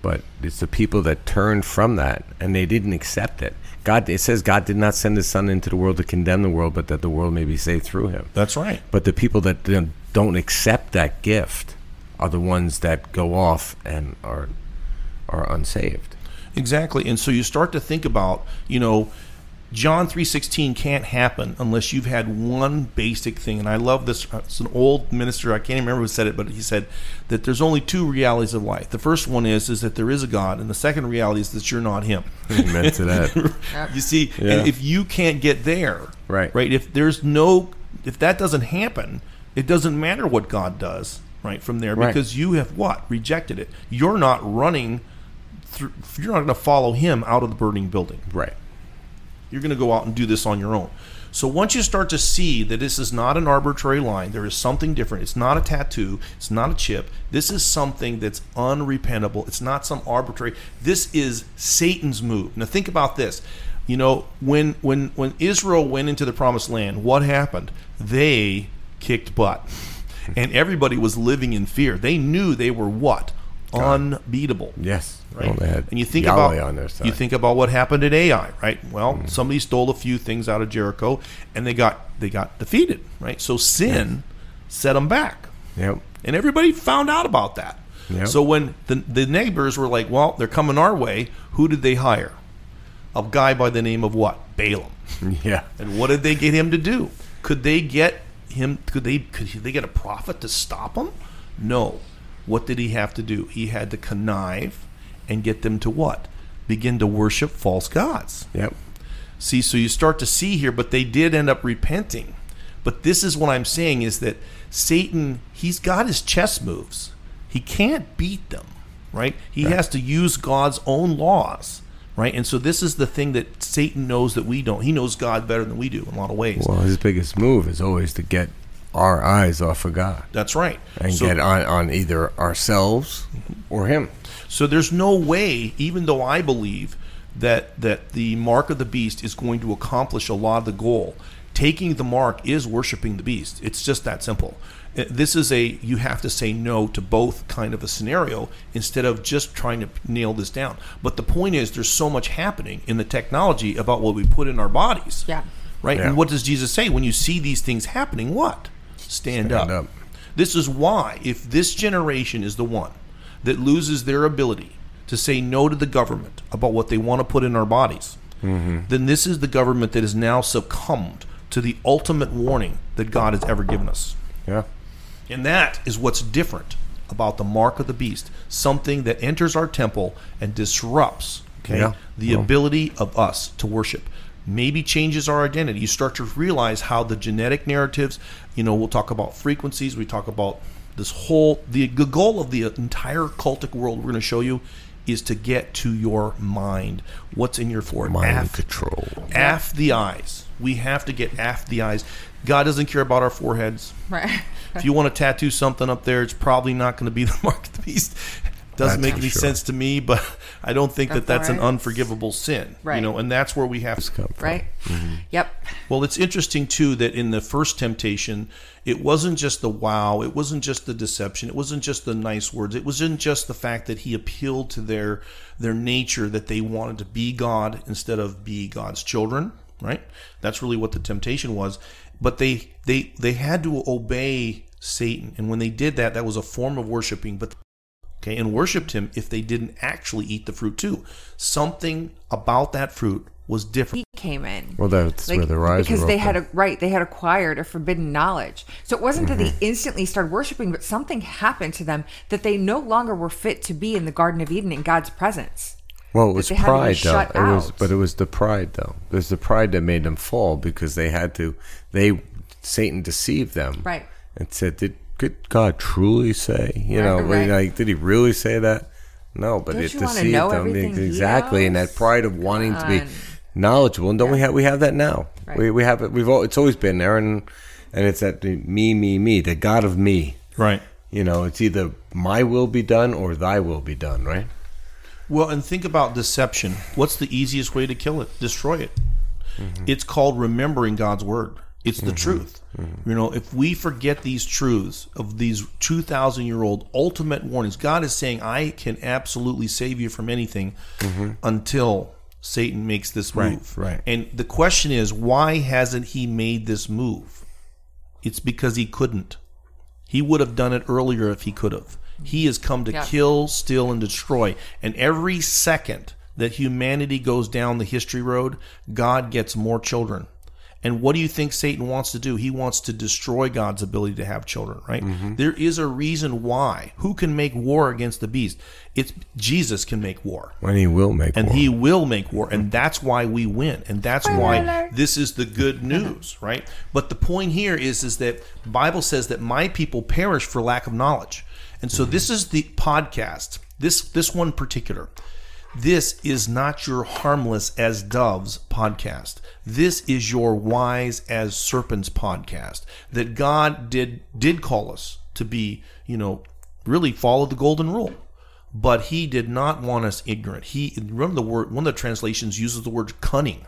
But it's the people that turned from that and they didn't accept it. God, it says God did not send His Son into the world to condemn the world, but that the world may be saved through Him. that's right. But the people that don't- don't accept that gift are the ones that go off and are are unsaved. Exactly. And so you start to think about, you know, John 3:16 can't happen unless you've had one basic thing. And I love this uh, it's an old minister, I can't remember who said it, but he said that there's only two realities of life. The first one is is that there is a God, and the second reality is that you're not him. Amen to that. you see, Yeah. and if you can't get there, Right. Right, if there's no if that doesn't happen, it doesn't matter what God does, right? From there Right. because you have what? Rejected it. You're not running through, you're not going to follow him out of the burning building. right. You're going to go out and do this on your own. So once you start to see that this is not an arbitrary line, there is something different. It's not a tattoo. It's not a chip. This is something that's unrepentable. It's not some arbitrary. This is Satan's move. Now think about this. You know, when when when Israel went into the promised land, what happened? They kicked butt. And everybody was living in fear. They knew they were what? Unbeatable Yes. right? Well, and you think Yahweh about on their side. you think about what happened at Ai, right? Well, mm-hmm. somebody stole a few things out of Jericho, and they got they got defeated, right? So sin set them back, Yep. and everybody found out about that. Yep. So when the the neighbors were like, "Well, they're coming our way," who did they hire? A guy by the name of what? Balaam. Yeah. And what did they get him to do? Could they get him? Could they? Could they get a prophet to stop him? No. What did he have to do? He had to connive and get them to what? Begin to worship false gods. Yep. See, so you start to see here, but they did end up repenting. But this is what I'm saying is that Satan, he's got his chess moves. He can't beat them, right? He has to use God's own laws, right? And so this is the thing that Satan knows that we don't. He knows God better than we do in a lot of ways. Well, his biggest move is always to get our eyes off of God That's right. and So- get on, on either ourselves or Him. So there's no way, even though I believe that that the mark of the beast is going to accomplish a lot of the goal. Taking the mark is worshiping the beast. It's just that simple. Uh, This is a you have to say no to both kind of a scenario instead of just trying to nail this down. But the point is, there's so much happening in the technology about what we put in our bodies. Yeah. Right. Yeah. And what does Jesus say when you see these things happening? What? Stand, Stand up. up. This is why, if this generation is the one that loses their ability to say no to the government about what they want to put in our bodies, mm-hmm. then this is the government that has now succumbed to the ultimate warning that God has ever given us. Yeah. And that is what's different about the mark of the beast, something that enters our temple and disrupts okay, Yeah. the ability of us to worship. Maybe changes our identity. You start to realize how the genetic narratives, you know, we'll talk about frequencies, we talk about this whole the, the goal of the entire cultic world we're going to show you is to get to your mind. What's in your forehead? Mind Af- control. Af the eyes. We have to get af the eyes. God doesn't care about our foreheads. Right. If you want to tattoo something up there, it's probably not going to be the mark of the beast. Doesn't That's make any sure. sense to me, but I don't think that that's an unforgivable sin. Right. You know, and that's where we have. to Come from. Right. Mm-hmm. Yep. Well, it's interesting too that in the first temptation, it wasn't just the wow, it wasn't just the deception, it wasn't just the nice words, it wasn't just the fact that he appealed to their their nature that they wanted to be God instead of be God's children, right? That's really what the temptation was. But they they they had to obey Satan, and when they did that, that was a form of worshiping. But okay, and worshipped him if they didn't actually eat the fruit too. Something about that fruit was different. He came in. Well, that's where their eyes because they had a right they had acquired a forbidden knowledge so it wasn't that Mm-hmm. they instantly started worshiping but something happened to them that they no longer were fit to be in the garden of eden in god's presence Well, it was they had to be pride, though. shut It was, but it was the pride, though. There's the pride that made them fall because they had to. They Satan deceived them, Right. And said, "Did did God truly say? You Right, know, right. like, did He really say that? No, but Don't it wanna deceived know them everything exactly, and that pride of wanting to be knowledgeable. And don't we have we have that now? Right. We we have it. We've all, it's always been there, and and it's that the me me me, the God of me. Right. You know, it's either my will be done or Thy will be done, right? Well, and think about deception. What's the easiest way to kill it? Destroy it. Mm-hmm. It's called remembering God's word. It's the mm-hmm. truth. Mm-hmm. You know, if we forget these truths of these 2,000 year old ultimate warnings, God is saying, I can absolutely save you from anything mm-hmm. until Satan makes this move. right. And the question is, why hasn't he made this move? It's because he couldn't. He would have done it earlier if he could have. He has come to Yeah. kill, steal, and destroy. And every second that humanity goes down the history road, God gets more children. And what do you think Satan wants to do? He wants to destroy God's ability to have children, right? Mm-hmm. There is a reason why. Who can make war against the beast? It's Jesus can make war When He will make and war. he will make war and that's why we win and that's why this is the good news right but the point here is is that bible says that my people perish for lack of knowledge and so mm-hmm. this is the podcast this this one particular this is not your harmless as doves podcast this is your wise as serpents podcast that god did did call us to be you know really follow the golden rule but he did not want us ignorant. He remember the word one of the translations uses the word cunning,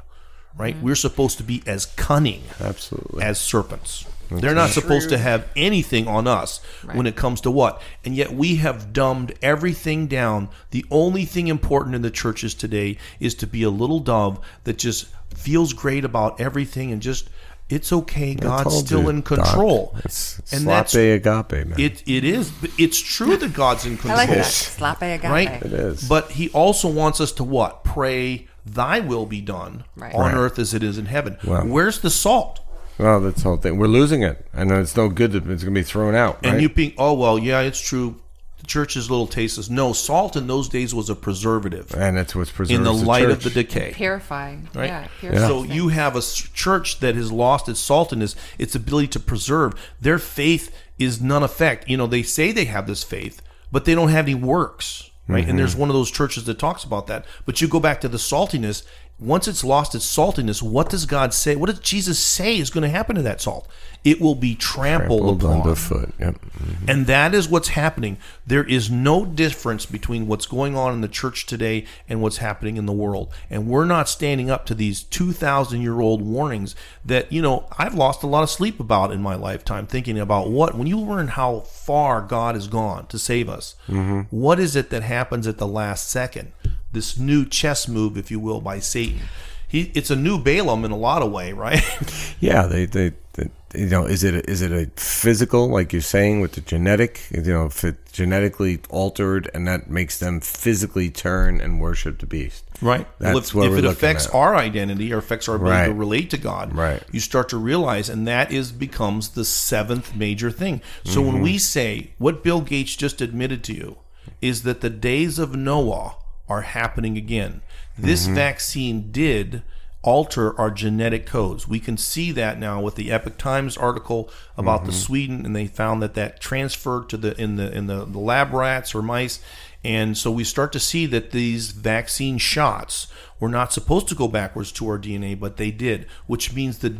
right? Mm. We're supposed to be as cunning Absolutely. as serpents. They're not supposed to have anything on us when it comes to what. And yet we have dumbed everything down. The only thing important in the churches today is to be a little dove that just feels great about everything and just it's okay. God's still you, in Doc. control. It's and sloppy that's agape, man. it it is. It's true that God's in control. i control like that slap agape right? It is. But he also wants us to what? Pray, Thy will be done Right. on Right. earth as it is in heaven. Wow. Where's the salt? Well, that's the whole thing. We're losing it. and it's no good that it's going to be thrown out. And right? you think, oh well, yeah, it's true. The church is a little tasteless. No, salt in those days was a preservative and that's what's preserved in the light of the church. decay. purifying Right? yeah, purifies So you have a church that has lost its saltiness, its ability to preserve. Their faith is none effect. You know, they say they have this faith, but they don't have any works. Right. And mm-hmm. there's one of those churches that talks about that. But you go back to the saltiness. Once it's lost its saltiness, what does God say? What does Jesus say is going to happen to that salt? It will be trampled, Trampled upon. underfoot. Yep. And that is what's happening. There is no difference between what's going on in the church today and what's happening in the world. And we're not standing up to these 2,000 year old warnings that, you know, I've lost a lot of sleep about in my lifetime, thinking about what, when you learn how far God has gone to save us, mm-hmm. what is it that happens at the last second? This new chess move, if you will, by Satan. He, it's a new Balaam in a lot of way, right? Yeah, they, they, they, you know, is it is it a physical, like you're saying, with the genetic, you know, if it genetically altered, and that makes them physically turn and worship the beast. Right. well, That's if, what if it affects at. our identity or affects our ability to relate to God, Right. you start to realize, and that is becomes the seventh major thing. So Mm-hmm. when we say what Bill Gates just admitted to you is that the days of Noah are happening again. This Mm-hmm. vaccine did alter our genetic codes. We can see that now with the Epoch Times article about Mm-hmm. the Sweden, and they found that that transferred to the in the in the, the lab rats or mice, and so we start to see that these vaccine shots were not supposed to go backwards to our DNA, but they did, which means that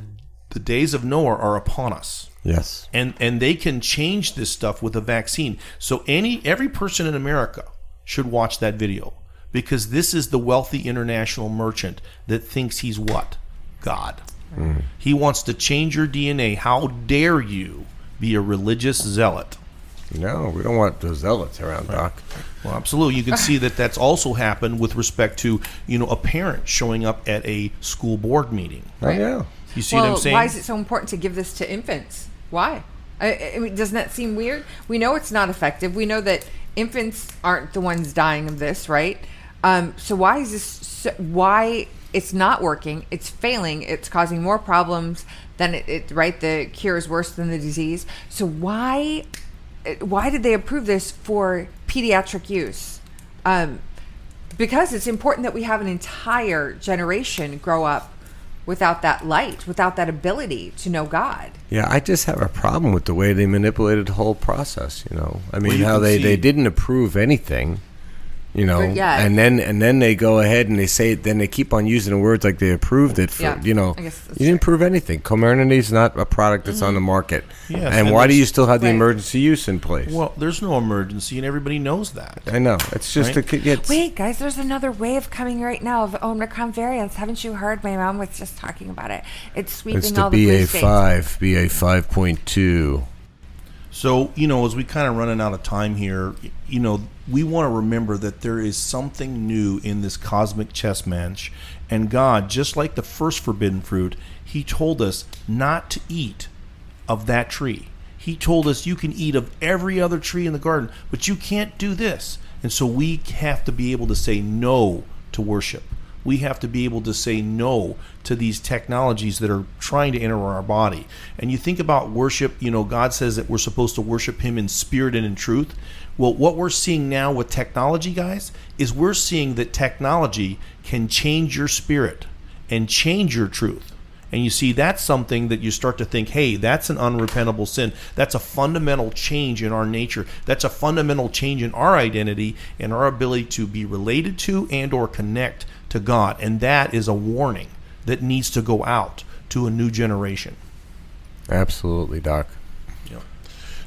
the days of Noah are upon us Yes. and and they can change this stuff with a vaccine. So any every person in America should watch that video because this is the wealthy international merchant that thinks he's what? God. Mm. He wants to change your DNA. How dare you be a religious zealot? No, we don't want the zealots around, Doc. Well, absolutely. You can see that that's also happened with respect to, you know, a parent showing up at a school board meeting. Oh yeah. You see well, what I'm saying? why is it so important to give this to infants? Why? I, I mean, doesn't that seem weird? We know it's not effective. We know that infants aren't the ones dying of this, right? Um, so why is this? So, why it's not working? It's failing. It's causing more problems than it, it. Right? The cure is worse than the disease. So why? Why did they approve this for pediatric use? Um, because it's important that we have an entire generation grow up without that light, without that ability to know God. Yeah, I just have a problem with the way they manipulated the whole process. You know, I mean, you how they, see- they didn't approve anything you know yeah. and then and then they go ahead and they say then they keep on using the words like they approved it for yeah. you know. You didn't prove anything. Comirnaty is not a product that's mm-hmm. on the mm-hmm. market. Yes, and, and why do you still have right. the emergency use in place? Well there's no emergency and everybody knows that. I know. It's just right? a it's, wait guys there's another wave coming right now of omicron variants. Haven't you heard? My mom was just talking about it. It's sweeping it's the all ba5 ba5.2 so, you know, as we kind of running out of time here, you know, we want to remember that there is something new in this cosmic chess match. And God, just like the first forbidden fruit, He told us not to eat of that tree. He told us you can eat of every other tree in the garden, but you can't do this. And so we have to be able to say no to worship. We have to be able to say no to these technologies that are trying to enter our body. And you think about worship, you know, God says that we're supposed to worship Him in spirit and in truth. Well, what we're seeing now with technology, guys, is we're seeing that technology can change your spirit and change your truth. And you see, that's something that you start to think, hey, that's an unrepentable sin. That's a fundamental change in our nature. That's a fundamental change in our identity and our ability to be related to and or connect to God. And that is a warning that needs to go out to a new generation. Absolutely, Doc. Yeah.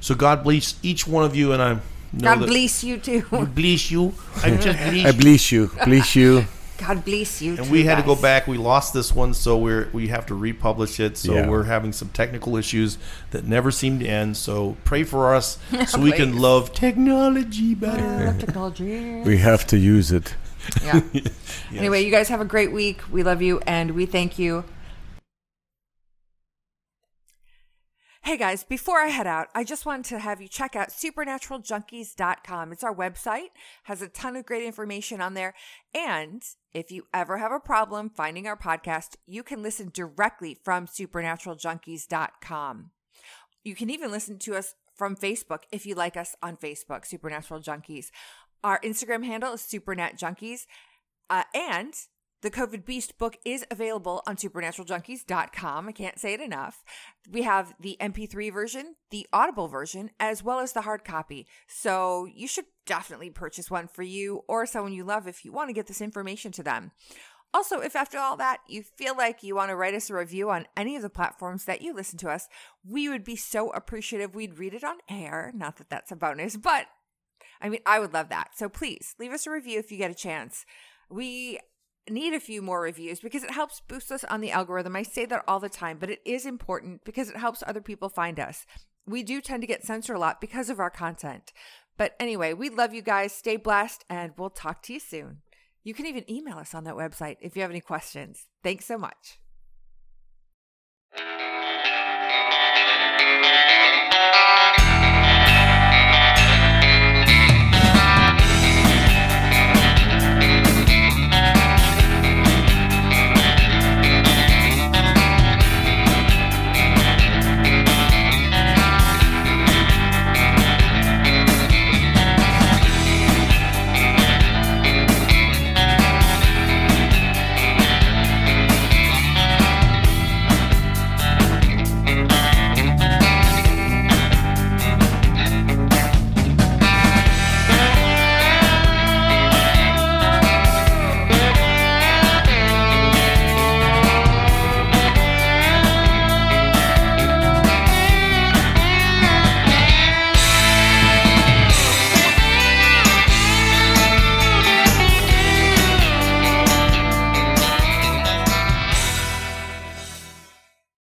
So God bless each one of you, and I know God that bless you too. bless you. I just bless I bless you, bless you. God bless you. And too, we had to go back. We lost this one, so we're we have to republish it. So Yeah. we're having some technical issues that never seem to end. So pray for us so we can love technology better. Technology. We have to use it. Yeah. Anyway, you guys have a great week. We love you and we thank you. Hey guys, before I head out, I just wanted to have you check out supernaturaljunkies.com. It's our website, has a ton of great information on there. And if you ever have a problem finding our podcast, you can listen directly from supernaturaljunkies.com. You can even listen to us from Facebook if you like us on Facebook, Supernatural Junkies. Our Instagram handle is Supernat Junkies. Uh, and the COVID Beast book is available on supernaturaljunkies.com. I can't say it enough. We have the MP3 version, the Audible version, as well as the hard copy. So you should definitely purchase one for you or someone you love if you want to get this information to them. Also, if after all that you feel like you want to write us a review on any of the platforms that you listen to us, we would be so appreciative we'd read it on air. Not that that's a bonus, but I mean, I would love that. So please leave us a review if you get a chance. We need a few more reviews because it helps boost us on the algorithm. I say that all the time, but it is important because it helps other people find us. We do tend to get censored a lot because of our content. But anyway, we love you guys. Stay blessed, and we'll talk to you soon. You can even email us on that website if you have any questions. Thanks so much.